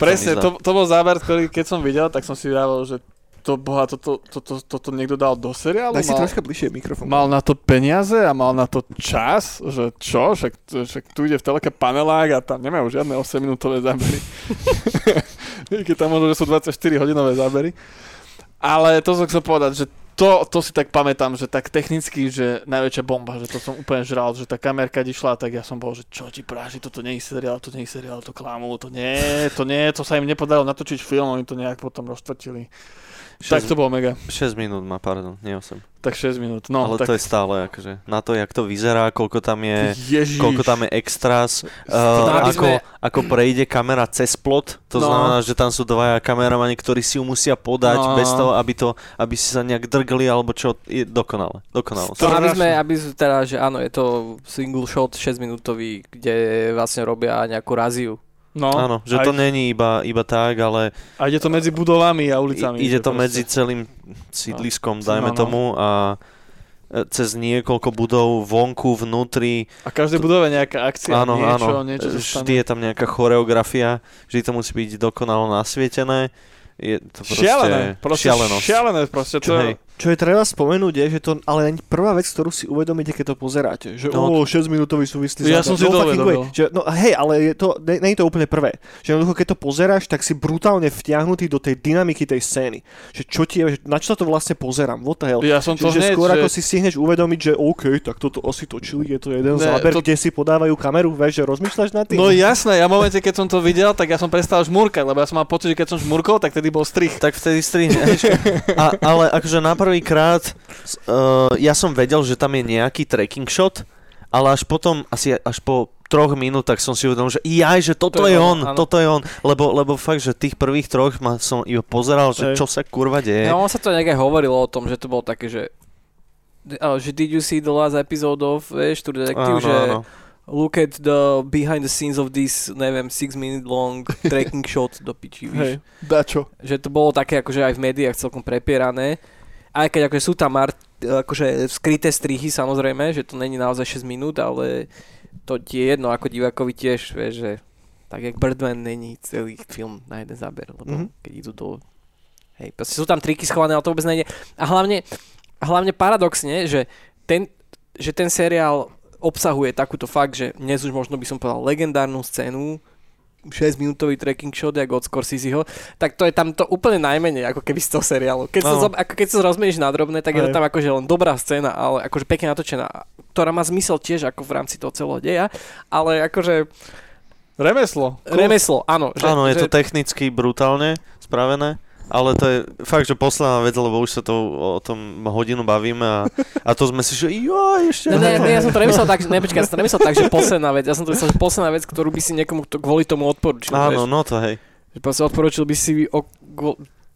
Presne, to, to bol záber, ktorý keď som videl, tak som si vravil, že to boha, toto to, to, to, to niekto dal do seriálu, Daj si mal, troška bližšie mikrofón. mal na to peniaze a mal na to čas, že čo, však, však tu ide v telke panelák a tam nemajú žiadne 8 minútové zábery. (laughs) (laughs) Keď tam možno, že sú 24 hodinové zábery. Ale to som chcel povedať, že to, to si tak pamätám, že tak technicky, že najväčšia bomba, že to som úplne žral, že tá kamerka išla, tak ja som bol, že čo ti práži, toto nie je seriál, to nie je seriál, to klamu, to nie, to nie, to sa im nepodarilo natočiť film, oni to nejak potom roztvrtili. Tak to bolo mega. 6 minút má, pardon, nie 8. Tak 6 minút. No, Ale tak... to je stále akože na to, jak to vyzerá, koľko tam je, Ježiš. koľko tam je extras, uh, ako, sme- ako prejde kamera cez plot, to No. znamená, že tam sú dvaja kameramani, ktorí si ju musia podať No. bez toho, aby, to, aby si sa nejak drgli, alebo čo, je dokonale, dokonale. To, aby sme, aby sme teda, že áno, je to single shot 6 minútový, kde vlastne robia nejakú raziu. No, Áno, že to není iba, iba tak, ale a ide to medzi budovami a ulicami. ide to proste. medzi celým sídliskom, No, dajme no. tomu, a e, cez niekoľko budov vonku, vnútri, A každej budove nejaká akcia, áno, niečo, áno, niečo vždy je tam nejaká choreografia, vždy to musí byť dokonalo nasvietené. Je to proste Šialené, proste šialenosť. šialené, proste to hej, Čo je treba spomenúť je, že to, ale ani prvá vec, ktorú si uvedomíte, keď to pozeráte, že No. no, 6 minútový súvislý Ja som si to fucking uvedomil. že, no hej, ale je to, ne, nie je to úplne prvé. Že jednoducho, keď to pozeráš, tak si brutálne vtiahnutý do tej dynamiky tej scény. Že čo ti je, že na čo sa to vlastne pozerám, what the hell. Ja som to Čiže hneď, skôr že... ako si stihneš uvedomiť, že OK, tak toto asi točili, je to jeden Ne, záber, to- kde si podávajú kameru, vieš, že rozmýšľaš nad tým? No jasné, ja v momente, keď som to videl, tak ja som prestal žmurkať, lebo ja som mal pocit, že keď som žmurkol, tak tedy bol strich. tak vtedy. (laughs) A, ale akože na prvý krát uh, ja som vedel, že tam je nejaký tracking shot, ale až potom, asi až po troch minútach som si uvedomil, že jaj, že toto To je je on, on, áno. toto je on, lebo, lebo fakt, že tých prvých troch ma som iba pozeral, že čo sa kurva deje. No, on sa to nejak aj hovorilo o tom, že to bolo také, že oh, že did you see the last episode of, vieš, True Detective, Áno, že áno. look at the behind the scenes of this, neviem, 6 minute long tracking (laughs) shot do piči, víš. Hej. Dačo. Že to bolo také akože aj v médiách celkom prepierané. Aj keď akože sú tam mar- akože skryté strihy samozrejme, že to není naozaj 6 minút, ale to ti je jedno ako divákovi tiež, vieš, že tak jak Birdman není celý film na jeden záber, lebo Mhm. mm-hmm. keď idú do... Hej, proste sú tam triky schované, ale to vôbec nejde. A hlavne, hlavne paradoxne, že ten, že ten seriál obsahuje takúto fakt, že dnes už možno by som povedal legendárnu scénu, 6 minútový tracking shot, jak od Scorseseho, tak to je tam to úplne najmenej, ako keby z toho seriálu. Keď, Áno. sa, ako keď sa rozmenieš na drobné, tak je to tam akože len dobrá scéna, ale akože pekne natočená, ktorá má zmysel tiež ako v rámci toho celého deja, ale akože Remeslo. remeslo, áno. Že, Áno, je že, to technicky brutálne spravené, ale to je fakt, že posledná vec, lebo už sa to o tom hodinu bavíme a, a to sme si, že jo, ešte... Ne, ne, ne, ja som to nemyslel tak, že, ne, počkaj, ja som to nemyslel tak, že posledná vec, ja som to myslel, že posledná vec, ktorú by si niekomu to kvôli tomu odporučil. Áno, vieš. no to hej. Že proste odporučil by si o,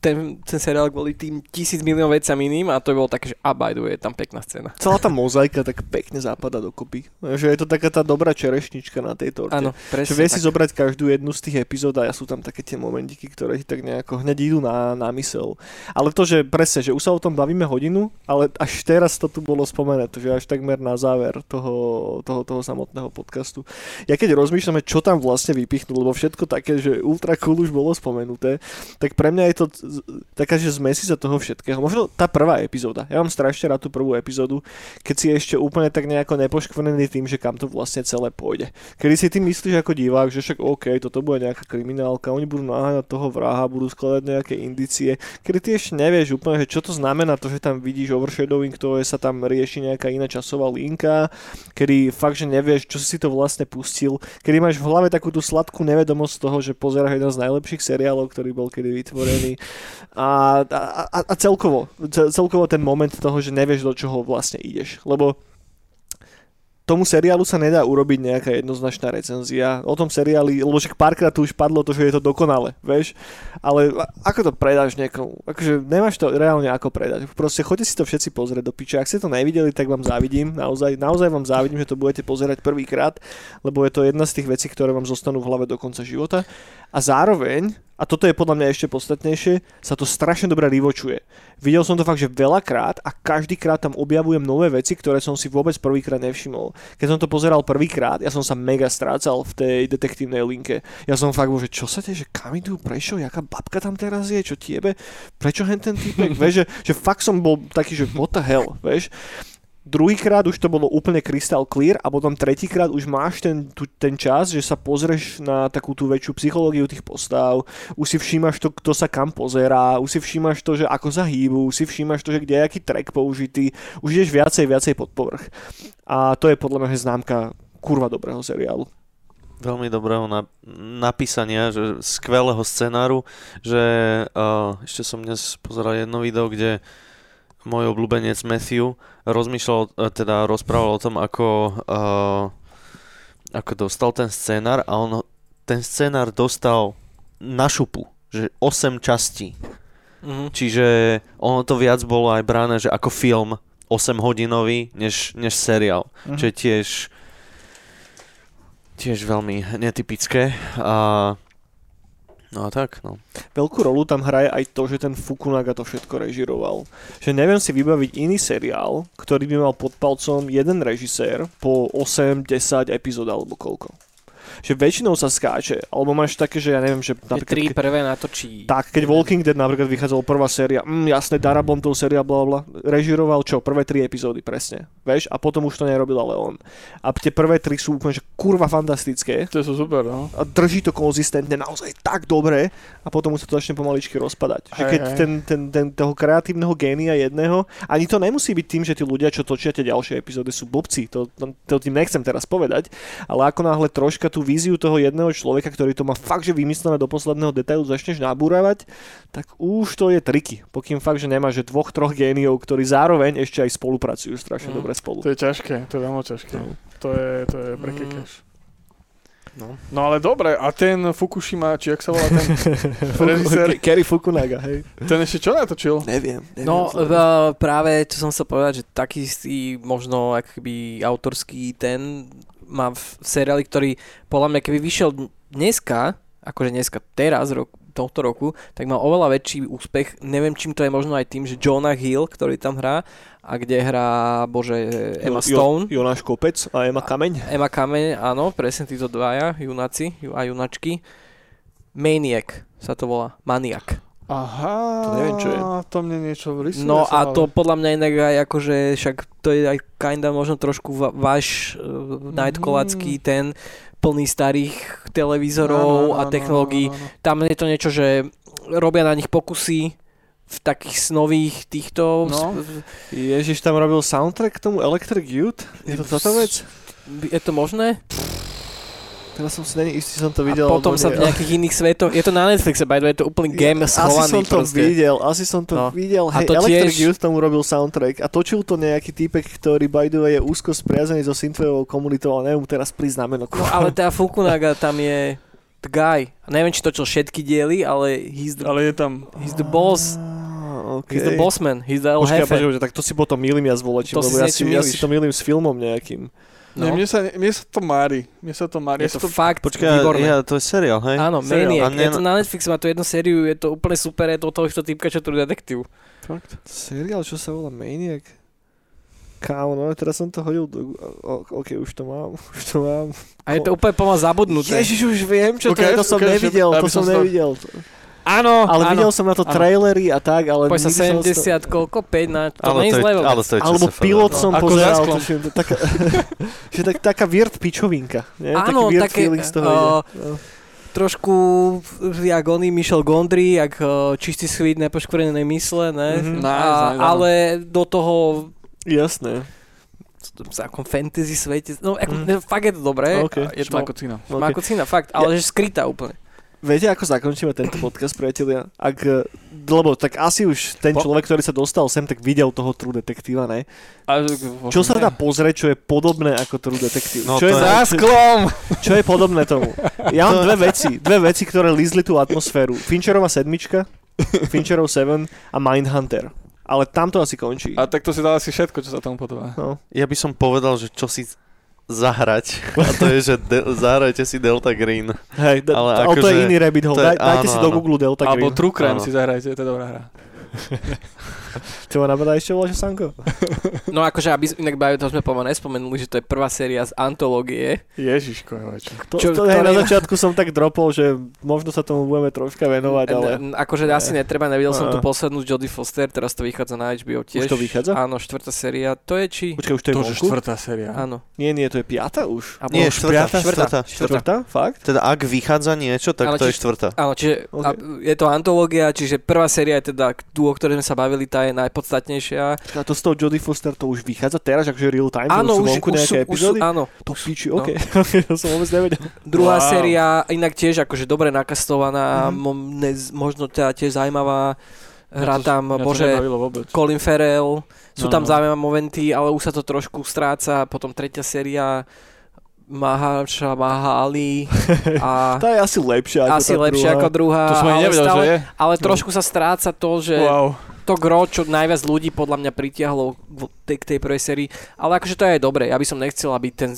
ten, ten seriál kvôli tým tisíc milión veciam iným a to bolo také, že a by the way, je tam pekná scéna. Celá tá mozaika tak pekne zapadá dokopy. Že je to taká tá dobrá čerešnička na tej torte. Áno, Že presne vie tak. si zobrať každú jednu z tých epizód a sú tam také tie momentiky, ktoré ti tak nejako hneď idú na, na mysel. Ale to, že presne, že už sa o tom bavíme hodinu, ale až teraz to tu bolo spomenuté, že až takmer na záver toho, toho, toho samotného podcastu. Ja keď rozmýšľame, čo tam vlastne vypichnú, lebo všetko také, že ultra cool už bolo spomenuté, tak pre mňa je to taká, že zmesi sa toho všetkého. Možno tá prvá epizóda. Ja mám strašne rád tú prvú epizódu, keď si ešte úplne tak nejako nepoškvrnený tým, že kam to vlastne celé pôjde. Kedy si ty myslíš ako divák, že však OK, toto bude nejaká kriminálka, oni budú naháňať toho vraha, budú skladať nejaké indície, kedy ty ešte nevieš úplne, že čo to znamená to, že tam vidíš overshadowing, to je sa tam rieši nejaká iná časová linka, kedy fakt, že nevieš, čo si to vlastne pustil, kedy máš v hlave takú tú sladkú nevedomosť toho, že pozeráš jeden z najlepších seriálov, ktorý bol kedy vytvorený a, a, a, celkovo, ce- celkovo ten moment toho, že nevieš, do čoho vlastne ideš, lebo tomu seriálu sa nedá urobiť nejaká jednoznačná recenzia. O tom seriáli, lebo však párkrát tu už padlo to, že je to dokonale, vieš, ale ako to predáš niekomu? Akože nemáš to reálne ako predať. Proste choďte si to všetci pozrieť do piče. Ak ste to nevideli, tak vám závidím. Naozaj, naozaj vám závidím, že to budete pozerať prvýkrát, lebo je to jedna z tých vecí, ktoré vám zostanú v hlave do konca života. A zároveň, a toto je podľa mňa ešte podstatnejšie, sa to strašne dobre rivočuje. Videl som to fakt, že veľakrát a každýkrát tam objavujem nové veci, ktoré som si vôbec prvýkrát nevšimol. Keď som to pozeral prvýkrát, ja som sa mega strácal v tej detektívnej linke. Ja som fakt bol, že čo sa deje, že kam idú, prečo, jaká babka tam teraz je, čo tiebe, prečo hen ten typek, (laughs) vieš, že, že fakt som bol taký, že what the hell, vieš. Druhýkrát už to bolo úplne crystal clear a potom tretíkrát už máš ten, tu, ten čas, že sa pozrieš na takú tú väčšiu psychológiu tých postav, už si všímaš to, kto sa kam pozerá, už si všímaš to, že ako sa hýbu, už si všímaš to, že kde je aký track použitý, už ideš viacej, viacej pod povrch. A to je podľa mňa známka kurva dobrého seriálu. veľmi dobrého na, napísania, že skvelého scenáru, že uh, ešte som dnes pozeral jedno video, kde môj obľúbenec Matthew rozmýšľal, uh, teda rozprával o tom, ako, uh, ako dostal ten scenár a on ten scenár dostal na šupu, že 8 častí. Mhm. Čiže ono to viac bolo aj brané, že ako film 8 hodinový, než, než seriál. Mhm. Čo je tiež tiež veľmi netypické. A, no a tak, no. Veľkú rolu tam hraje aj to, že ten Fukunaga to všetko režiroval. Že neviem si vybaviť iný seriál, ktorý by mal pod palcom jeden režisér po 8-10 epizód alebo koľko. Že väčšinou sa skáče, alebo máš také, že ja neviem, že napríklad... tri prvé natočí. tak, keď Walking Dead napríklad vychádzala prvá séria, mm, jasné, Darabont séria, bla bla, režiroval čo, prvé tri epizódy presne, vieš, a potom už to nerobil ale on. A tie prvé tri sú úplne, že kurva fantastické To sú super, no. a drží to konzistentne naozaj tak dobre a potom už sa to začne pomaličky rozpadať. Že Hej, keď hej. ten, ten, ten, toho kreatívneho génia jedného, ani to nemusí byť tým, že tí ľudia, čo točia tie ďalšie epizódy, sú blbci, to, to, to tým nechcem teraz povedať, ale ako náhle troška tú víziu toho jedného človeka, ktorý to má fakt, že vymyslené do posledného detailu, začneš nabúravať, tak už to je triky. Pokým fakt, že nemá, že dvoch, troch géniov, ktorí zároveň ešte aj spolupracujú strašne Mm. dobre spolu. To je ťažké, to je veľmi ťažké. No. To je, to je prekekaš. No. No ale dobre, a ten Fukushima, či jak sa volá ten (laughs) režisér, Kerry Fukunaga, hej. ten ešte čo natočil? Neviem. neviem No to. v, práve, čo som sa povedať, že taký istý možno akby autorský ten má v seriáli, ktorý podľa mňa keby vyšiel dn- dneska, akože dneska, teraz, rok, tohto roku, tak mal oveľa väčší úspech. Neviem, čím to je možno aj tým, že Jonah Hill, ktorý tam hrá, a kde hrá, bože, Emma Stone. Jo, Jonáš Kopec a Emma Kameň. Emma Kameň, áno, presne títo dvaja, junáci ju- a junačky. Maniac sa to volá, Maniak. Aha, To neviem, čo je. To mne niečo rysuje No a to podľa mňa inak aj akože, však to je aj kinda možno trošku váš uh, nightcolacký ten plný starých televízorov Áno, áno, a technológií. áno, áno. Tam je to niečo, že robia na nich pokusy v takých snových týchto... No. Ježiš tam robil soundtrack k tomu Electric Youth? Je to táto vec? Je to možné? Teraz som si není istý, som to A videl. potom alebo sa nie. v nejakých iných svetoch... Je to na Netflixe, by the way, je to úplný game Asi schovaný som to proste. videl, asi som to No. videl. A Hej, to Electric tiež- Youth tomu robil soundtrack a točil to nejaký týpek, ktorý by the way je úzko spriazený so synthwaveovou komunitou, ale neviem teraz prísť na meno. No ale tá Fukunaga tam je the guy. Neviem, či točil všetky diely, ale he's the, Ale je tam... he's the boss. Ah, okay. He's the boss man. He's the El Počkaj, Jefe. počkaj, počkaj, tak to si potom milím ja s volečím, To si lebo ja si, ja si to milím s filmom nejakým. No. No. Mne, sa, mne sa to mári. Mne sa to mári. Je Ja to to... fakt Počkaj, výborné. ja, to je seriál, hej? Áno. Maniac. Ne- Je to na Netflixe, má tu jednu sériu, je to úplne super, je to od tohto týpka, čo tu detektív. Fakt? Seriál, čo sa volá Maniac? Kámo, no teraz som to hodil do... o- OK, už to mám, (laughs) už to mám. A je to úplne pomal zabudnuté. Ježiš, už viem, čo to Ukáž, je, to som ukáž, nevidel, to som som nevidel. Áno, Ale áno. videl som na to áno. trailery a tak, ale Poď sa nikdy som 70, koľko? 5 na... To ale, to je, zlé ale to je Alebo pilot no. som Ako pozeral, tuším, to taká, (laughs) že tak, taká weird pičovinka. Nie? Áno, Taký weird také, feeling z toho uh, ide. No. Trošku jak oný Michel Gondry, jak uh, čistý svít nepoškvrnenej mysle, ne? Mhm. A, ale do toho Jasné. v takom fantasy svete, no ako, ne, fakt je to dobré. OK. A Je to Šmakocina. šmakocina, fakt, ale že skrytá úplne. Viete, ako zakončíme tento podcast, priatelia? Ak, eh, lebo tak asi už ten Po- človek, ktorý sa dostal sem, tak videl toho True Detektíva, ne? A, Čo sa dá pozrieť, čo je podobné ako True Detective? No čo, je, to je- Za sklom! čo je podobné tomu? Ja mám dve veci, dve veci, ktoré lízli tú atmosféru. Fincherova sedmička, Fincherov 7 a Mindhunter. Ale tam to asi končí. A tak to si dal asi všetko, čo sa tomu podobá. No. Ja by som povedal, že čo si zahrať. A to je, že de- zahrajte si Delta Green. Hej, da, Ale ale, ale to je akože- iný rabbit hole. Daj, dajte áno, si do. Google Delta Alebo Green. True Crime Áno. si zahrajte, to je dobrá hra. (laughs) Čo ma napadá ešte voláš, Sanko? No akože, aby inak bajú, to sme pomaly nespomenuli, že to je prvá séria z antológie. Ježiško, joveče. To, Čo- to, hej, na začiatku som tak dropol, že možno sa tomu budeme troška venovať, ale... N- akože asi netreba, nevidel som Á. tú poslednú z Jodie Foster, teraz to vychádza na HBO tiež. to vychádza? Áno, štvrtá séria. To je či? Počkaj, už to je To, štvrtá séria. Áno. Nie, nie, to je piata už. A Nie, štvrtá, štvrtá. štvrtá. Štvrtá? Fakt? Teda ak vychádza niečo, tak Ale to je štvrtá. Áno, čiže je to antológia, čiže prvá séria je teda tú, o ktorej sme sa bavili, tá je najpodstatnejšia. A to s tou Jodie Foster to už vychádza teraz, akože real time? Áno, už, už, sú, už sú, áno. To piči, no. (laughs) OK. to som vôbec nevedel. Druhá Wow. séria, inak tiež akože dobre nakastovaná, Mhm. mo- nez, možno teda tiež zaujímavá. Hrá to- tam, to bože. Colin Farrell, sú No, tam no. zaujímavé momenty, ale už sa to trošku stráca, potom tretia séria Maharsha Mahali a (laughs) Tá je asi lepšia ako asi tá lepšia druhá. ako druhá, To som ale, nevedel, stále, že je. ale trošku sa stráca to, že Wow. To gro, čo najviac ľudí podľa mňa pritiahlo k tej prvej sérii, ale akože to je aj dobre, ja by som nechcel, aby ten,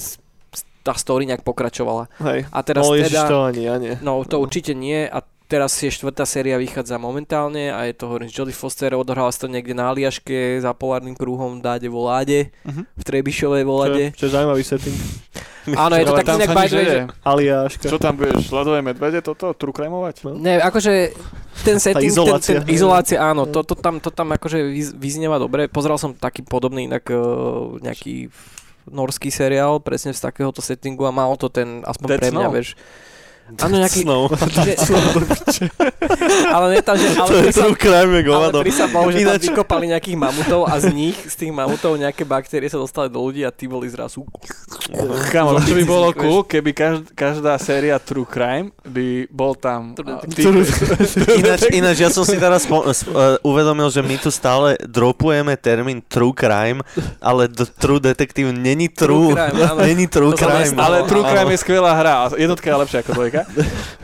tá story nejak pokračovala. Hej. A teraz no, teda... to ani ja nie. No to určite nie a teraz je štvrtá séria vychádza momentálne a je to hovorím z Jodie Foster, odohrala sa to niekde na Aliaške za polárnym kruhom dáde voláde, Mhm. v Trebišovej Čo, volade. čo je zaujímavý setting. (laughs) Áno, je to tam inak by the way, že... Aliáška. Čo tam budeš, ľadové medvede, toto, trukremovať? No. Ne, akože ten setting, izolácia. ten, ten izolácia, áno, No. to, to, tam, to tam akože vyz, vyznieva dobre. Pozeral som taký podobný inak uh, nejaký norský seriál, presne z takéhoto settingu a malo to ten, aspoň Dead pre mňa, Snow? vieš. Áno, nejaký... Snow. (laughs) Že, ale nie tam, že... Ale to je true crime, Ale sa bol, že tam vykopali nejakých mamutov a z nich, z tých mamutov nejaké baktérie sa dostali do ľudí a tí boli zrazu... Kámo, čo by bolo cool, keby každ- každá séria True Crime by bol tam... Typ- Ináč, (laughs) ináč ja som si teraz uh, uvedomil, že my tu stále dropujeme termín true crime, ale d- true detective není true, True crime, áno. není true To crime. Ale True. Crime je skvelá hra, jednotka je lepšia ako dvojka.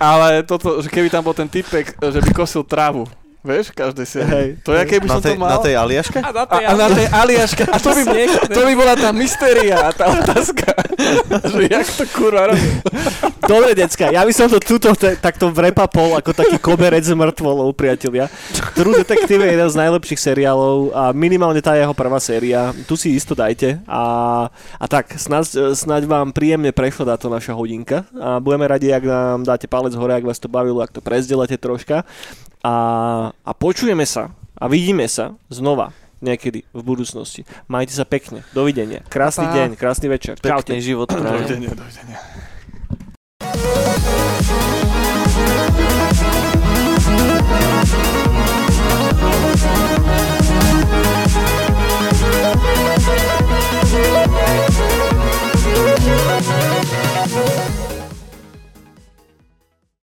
Ale toto, že keby tam bol ten typek, že by kosil trávu, vieš, v každej sérii. Hej. To ja keby na, som to tej, mal... na tej Aliaške? A na a, a na tej Aliaške, a to by, to by bola tá mystéria, tá otázka, že jak to kurva robí. Dobre, decka, ja by som to tuto te, takto vrepapol ako taký koberec z mŕtvolov, priatelia. True Detective je jeden z najlepších seriálov a minimálne tá jeho prvá séria. Tu si isto dajte. A, a tak, snáď, snáď vám príjemne prešla táto naša hodinka. A budeme radi, ak nám dáte palec hore, ak vás to bavilo, ak to prezdelete troška a, a počujeme sa a vidíme sa znova niekedy v budúcnosti. Majte sa pekne. Dovidenia. Krásny pa. deň, krásny večer. Pekný Čaute. život. Dovidenia, dovidenia.